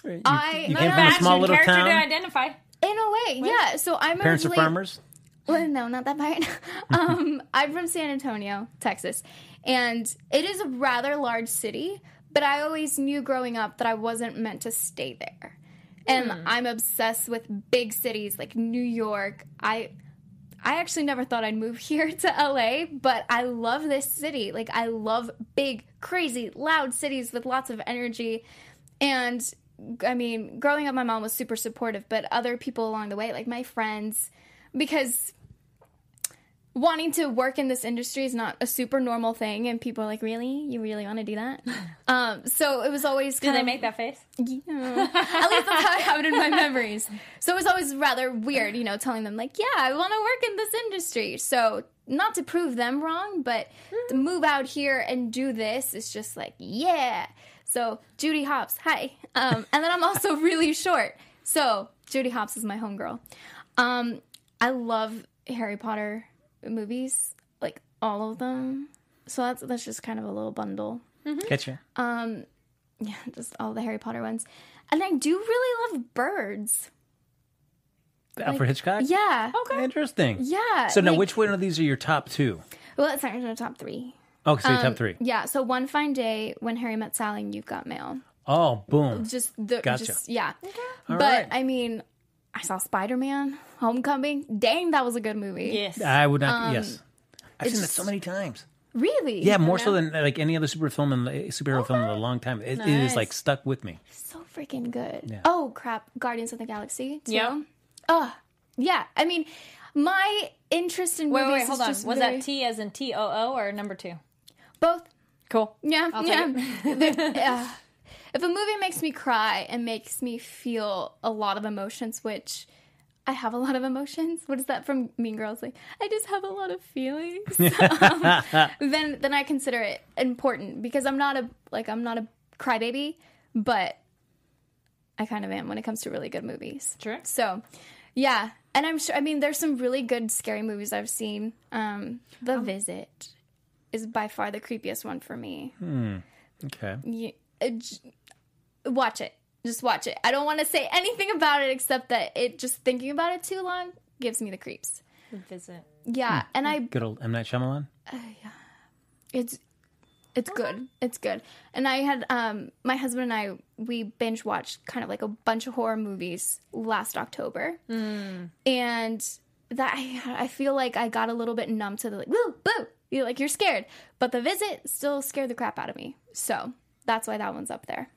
You, I- you No, came from a small little character to town. identify. in a way yeah so i'm Parents are originally farmers. well, no not that part um i'm from san antonio texas and it is a rather large city but i always knew growing up that i wasn't meant to stay there and i'm obsessed with big cities like new york i I actually never thought I'd move here to LA, but I love this city. Like, I love big, crazy, loud cities with lots of energy. And I mean, growing up, my mom was super supportive, but other people along the way, like my friends, because wanting to work in this industry is not a super normal thing. And people are like, really? You really want to do that? um, so it was always kind they of make that face? yeah. At least that's how I have it in my memories. So it was always rather weird, you know, telling them like, "Yeah, I want to work in this industry." So not to prove them wrong, but to move out here and do this is just like, yeah. So Judy Hopps, hi. Um, and then I'm also really short, so Judy Hopps is my homegirl. Um, I love Harry Potter movies, like all of them. So that's that's just kind of a little bundle. Catch you. Um, yeah, just all the Harry Potter ones. And I do really love birds. Alfred Hitchcock. Yeah. Okay. Interesting. Yeah. So now, like- which one of these are your top two? Well, it's not in the top three. Oh, so your Um, top three. Yeah. So one fine day when Harry met Sally, and you've got mail. Oh, boom. Just the Gotcha. just yeah. All but right. I mean, I saw Spider Man Homecoming. Dang, that was a good movie. Yes. I would not. yes, I've seen Um, that so many times. Really? Yeah, more so than like any other super film in superhero film in a long time. It, it is like stuck with me. So freaking good. Yeah. Oh crap! Guardians of the Galaxy. Yeah. Oh yeah. I mean, my interest in Wait, movies wait, wait, is hold on. just Was very- that T as in T O O or number two? Both? Cool. Yeah, I'll yeah. yeah. If a movie makes me cry and makes me feel a lot of emotions, which I have a lot of emotions. What is that from Mean Girls? Like, I just have a lot of feelings. um, then, then I consider it important because I'm not a like I'm not a crybaby, but I kind of am when it comes to really good movies. Sure. So, yeah, and I'm sure. I mean, there's some really good scary movies I've seen. Um, the Visit is by far the creepiest one for me. Okay. Yeah, uh, j- watch it. Just watch it. I don't want to say anything about it except that it just thinking about it too long gives me the creeps. Visit. Yeah, Hmm. and I Good old M Night Shyamalan. it's it's good. It's good. And I had um my husband and I we binge watched kind of like a bunch of horror movies last October. And that I, I feel like I got a little bit numb to the like woo boo. You're like you're scared. But the visit still scared the crap out of me. So that's why that one's up there.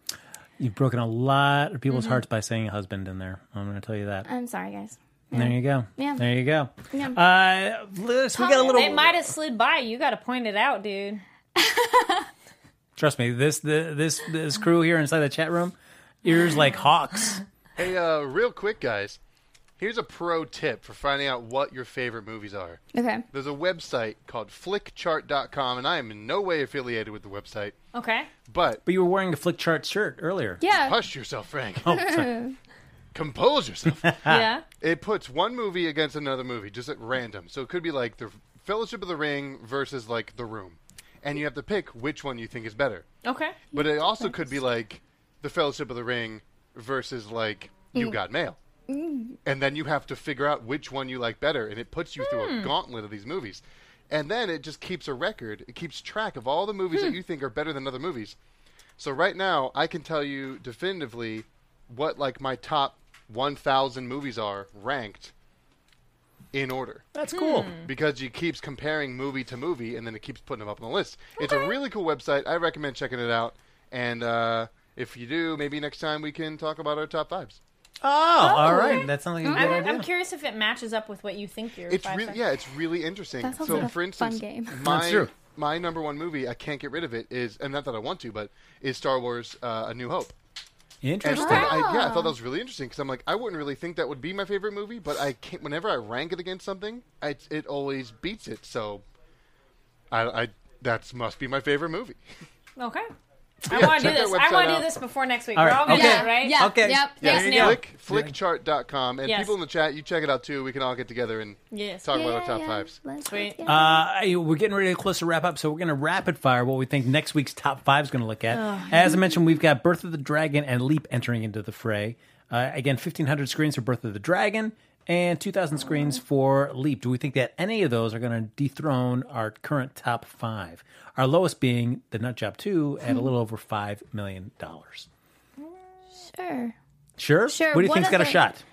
You've broken a lot of people's Mm-hmm. hearts by saying husband in there. I'm going to tell you that. I'm sorry guys. There you go. Yeah. There you go. Yeah. Uh, Liz, we got a little. They might have slid by. You got to point it out, dude. Trust me, this the, this this crew here inside the chat room, ears like hawks. Hey, uh, real quick, guys. Here's a pro tip for finding out what your favorite movies are. Okay. There's a website called flickchart.com, and I am in no way affiliated with the website, Okay. but But you were wearing a flick chart shirt earlier. Yeah. hush yourself, Frank. Oh. Compose yourself. yeah. it puts one movie against another movie, just at random. So it could be like the Fellowship of the Ring versus like The Room, and you have to pick which one you think is better. Okay. But it also could be like the Fellowship of the Ring versus like You mm. Got Mail. Mm. And then you have to figure out which one you like better, and it puts you through a hmm. gauntlet of these movies. And then it just keeps a record. It keeps track of all the movies that hmm. you think are better than other movies. So right now, I can tell you definitively what like my top 1,000 movies are ranked in order That's cool. Hmm. because he keeps comparing movie to movie and then it keeps putting them up on the list. It's a really cool website. I recommend checking it out. And uh, if you do, maybe next time we can talk about our top fives. Oh, all right. That sounds like a good I'm, idea. I'm curious if it matches up with what you think your It's five really are. yeah, it's really interesting. That sounds so like a for fun instance, game. my That's true. my number one movie, I can't get rid of it is and not that I want to, but is Star Wars uh, A New Hope. And Interesting. I, yeah, I thought that was really interesting because I'm like, I wouldn't really think that would be my favorite movie, but I can't. Whenever I rank it against something, I, it always beats it. So, I, I that must be my favorite movie. Okay. I Yeah, want to do this. I want to do this before next week. All We're all going to Okay. do it, right? Yeah. Okay. Yep. Yes, Yes. Neil. Flick, flickchart.com. And Yes. people in the chat, you check it out too. We can all get together and Yes. talk about our top Yeah, fives. Sweet. Uh, we're getting ready to close to wrap up, so we're going to rapid fire what we think next week's top five is going to look at. As I mentioned, we've got Birth of the Dragon and Leap entering into the fray. Uh, again, 1,500 screens for Birth of the Dragon and 2,000 screens for Leap. Do we think that any of those are going to dethrone our current top five? Our lowest being The Nut Job 2 at a little over $5 million. Sure. Sure? Sure, What do you one think's of got a the- shot?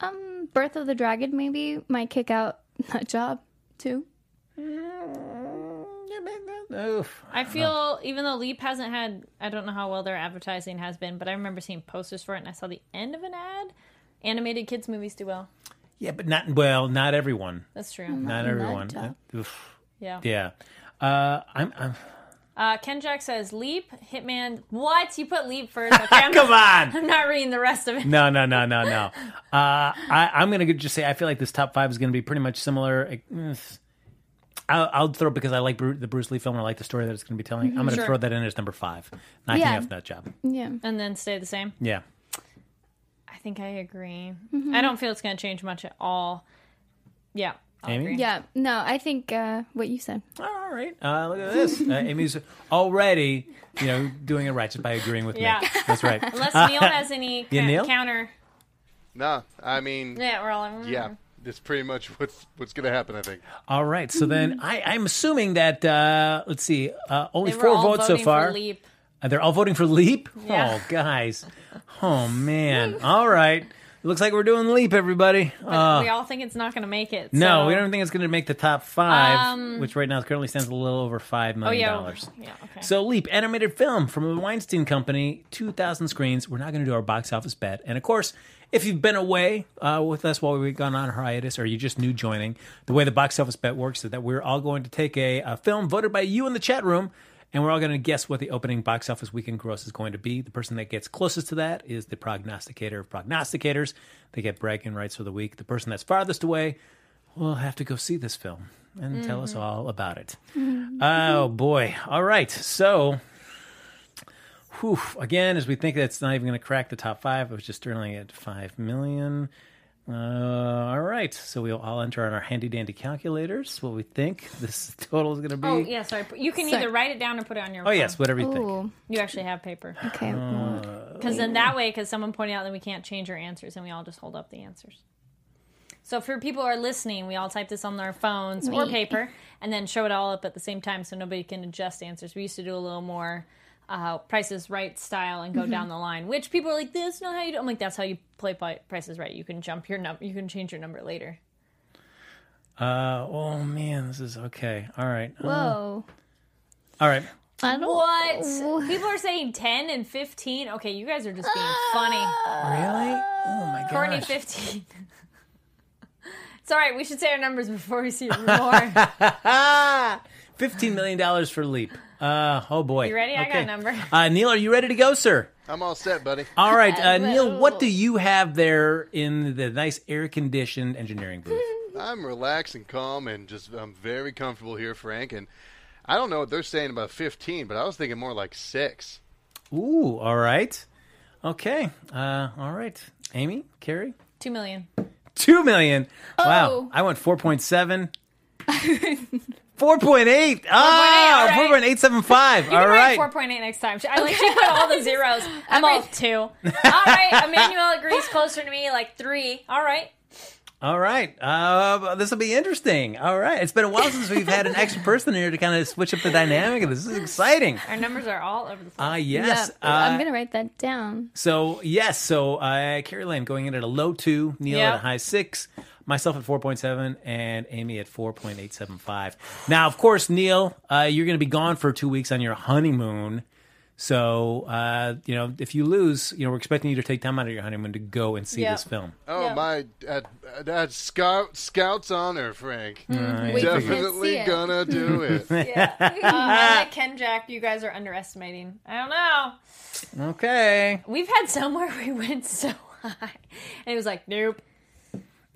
Um, Birth of the Dragon maybe might kick out that job too. Oof. I feel even though Leap hasn't had, I don't know how well their advertising has been, but I remember seeing posters for it, and I saw the end of an ad. Animated kids movies do well. Yeah, but not, well, not everyone. That's true. Not Nut everyone. Job. Oof. Yeah. Yeah. Uh, I'm, I'm Uh, Ken Jack says Leap, Hitman. What? You put Leap first? Okay, I'm Come not, on. I'm not reading the rest of it. No, no, no, no, no. Uh, I, I'm going to just say I feel like this top five is going to be pretty much similar. Eh, I'll, I'll throw because I like Bru- the Bruce Lee film. and I like the story that it's going to be telling. I'm going to Sure. throw that in as number five. Knocking Yeah. off Nut Job. Yeah. And then stay the same. Yeah. I think I agree. Mm-hmm. I don't feel it's going to change much at all. Yeah. I'll Amy? agree. Yeah. No, I think uh, what you said. All right. Uh, look at this. Uh, Amy's already, you know, doing it right just by agreeing with me. Yeah. me. That's right. Unless Neil has any Yeah, Neil? counter. Nah, I mean, yeah, Yeah, we're all like, mm. that's pretty much what's what's going to happen. I think. All right. So then I, I'm assuming that, uh, let's see, uh, only They were four all votes so voting far. Uh, They're all voting for Leap? Yeah. Oh, guys. Oh, man. All right. Looks like we're doing Leap, everybody. Uh, we all think it's not going to make it. no, so- we don't think it's going to make the top five, Um, which right now currently stands a little over $5 million. yeah. Yeah. Okay. So, Leap, animated film from the Weinstein Company, 2,000 screens. We're not going to do our box office bet. And of course, if you've been away uh, with us while we've gone on hiatus or you're just new joining, the way the box office bet works is that we're all going to take a, a film voted by you in the chat room, and we're all going to guess what the opening box office weekend gross is going to be. The person that gets closest to that is the prognosticator of prognosticators. They get bragging rights for the week. The person that's farthest away will have to go see this film and tell us mm-hmm. all about it. Oh boy! All right, so. Whew, again, as we think that's not even going to crack the top five, it was just sterling at five million. Uh, all right, so we'll all enter on our handy dandy calculators what we think this total is going to be. oh yeah. Sorry. You can Sorry. either write it down or put it on your. Oh, phone. yes, whatever you think. Ooh. You actually have paper. Okay. Uh, Because then that way, because someone pointed out that we can't change our answers, and we all just hold up the answers. So for people who are listening, we all type this on our phones or paper, and then show it all up at the same time, so nobody can adjust answers. We used to do a little more uh, Prices Right style and go down the line, which people are like, "This not how you do." I'm like, "That's how you play Pri- Prices Right. You can jump your number, you can change your number later." Uh, oh man, this is okay. All right. Uh, Whoa. all right. I don't. What? People are saying 10 and 15. Okay, you guys are just being funny. Really? Oh my god. Courtney 15. it's all right. We should say our numbers before we see more. Fifteen million dollars for Leap. Uh, oh boy. You ready? I got a number. Uh, Neil, are you ready to go, sir? I'm all set, buddy. All right, uh, Neil. What do you have there in the nice air-conditioned engineering booth? I'm relaxed and calm and just I'm very comfortable here, Frank. And I don't know what they're saying about 15, but I was thinking more like six. Ooh, all right. Okay. Uh, all right. Amy, Kari, 2 million. two million. Wow. Oh. I went four point seven. Four point eight. Ah, all right. four point eight seven five. You All can right. write 4.8 next time. I like she put all the zeros. I'm all two. All right. Emmanuel agrees closer to me, like three. All right. All right. Uh, this will be interesting. All right. It's been a while since we've had an extra person here to kind of switch up the dynamic of this. This is exciting. Our numbers are all over the place. Ah, Yeah, yes. I'm Uh, gonna write that down. So yes, so uh, Kari Lane going in at a low two, Neil Yep. at a high six, myself at four point seven, and Amy at four point eight seven five. Now, of course, Neil, uh, you're going to be gone for two weeks on your honeymoon. So uh, you know, if you lose, you know, we're expecting you to take time out of your honeymoon to go and see Yep. this film. Oh Yeah. my, at, at scout scout's honor, Frank. We Definitely can't see it. gonna do it. Yeah. Uh, I Ken Jack. You guys are underestimating. I don't know. Okay. We've had somewhere we went so high. And it was like, nope.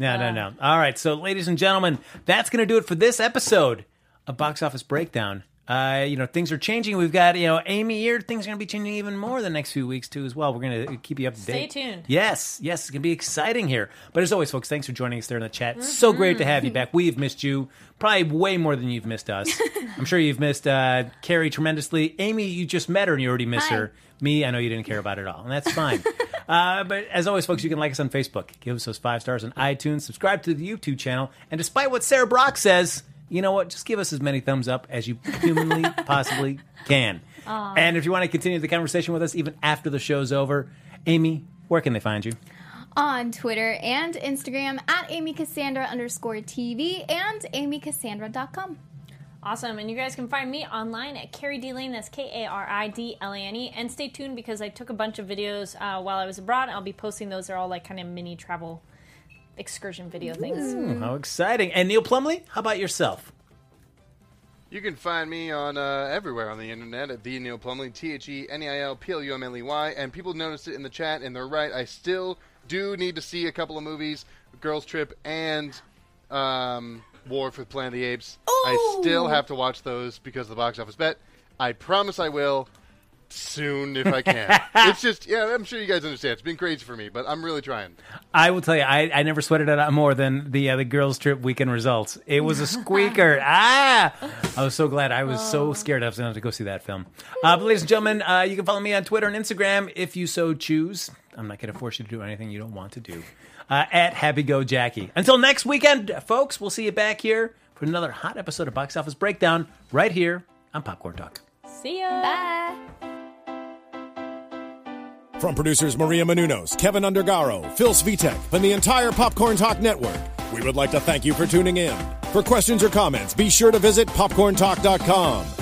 No, no, no. All right, so ladies and gentlemen, that's going to do it for this episode of Box Office Breakdown. Uh, you know, things are changing. We've got, you know, Amy here. Things are going to be changing even more the next few weeks, too, as well. We're going to keep you up to Stay date. Stay tuned. Yes, yes, it's going to be exciting here. But as always, folks, thanks for joining us there in the chat. So great to have you back. We've missed you probably way more than you've missed us. I'm sure you've missed uh, Kari tremendously. Amy, you just met her and you already miss Hi. her. Me, I know you didn't care about it at all, and that's fine. uh, but as always, folks, you can like us on Facebook, give us those five stars on iTunes, subscribe to the YouTube channel, and despite what Sarah Brock says, you know what? Just give us as many thumbs up as you humanly possibly can. And if you want to continue the conversation with us even after the show's over, Amy, where can they find you? on Twitter and Instagram at Amy Cassandra underscore TV and amycassandra.com. Awesome. And you guys can find me online at Kari D Lane. That's K A R I D L A N E. And stay tuned because I took a bunch of videos uh, while I was abroad. I'll be posting those. They're all like kind of mini travel excursion video things. Ooh, how exciting. And Neil Plumley, how about yourself? You can find me on uh, everywhere on the internet at the Neil Plumley, T H E N E I L P L U M L E Y. And people noticed it in the chat, and they're right. I still do need to see a couple of movies, Girls Trip and um, War for Planet of the Apes. I still have to watch those because of the box office bet. I promise I will soon if I can. it's just, yeah, I'm sure you guys understand. It's been crazy for me, but I'm really trying. I will tell you, I, I never sweated it out more than the uh, the girls' trip weekend results. It was a squeaker. ah! I was so glad. I was so scared I was going to have to go see that film. Uh, but ladies and gentlemen, uh, you can follow me on Twitter and Instagram if you so choose. I'm not going to force you to do anything you don't want to do. Uh, at Happy Go Jackie. Until next weekend, folks, we'll see you back here for another hot episode of Box Office Breakdown right here on Popcorn Talk. See ya. Bye. From producers Maria Menounos, Kevin Undergaro, Phil Svitek, and the entire Popcorn Talk Network, we would like to thank you for tuning in. For questions or comments, be sure to visit popcorntalk.com.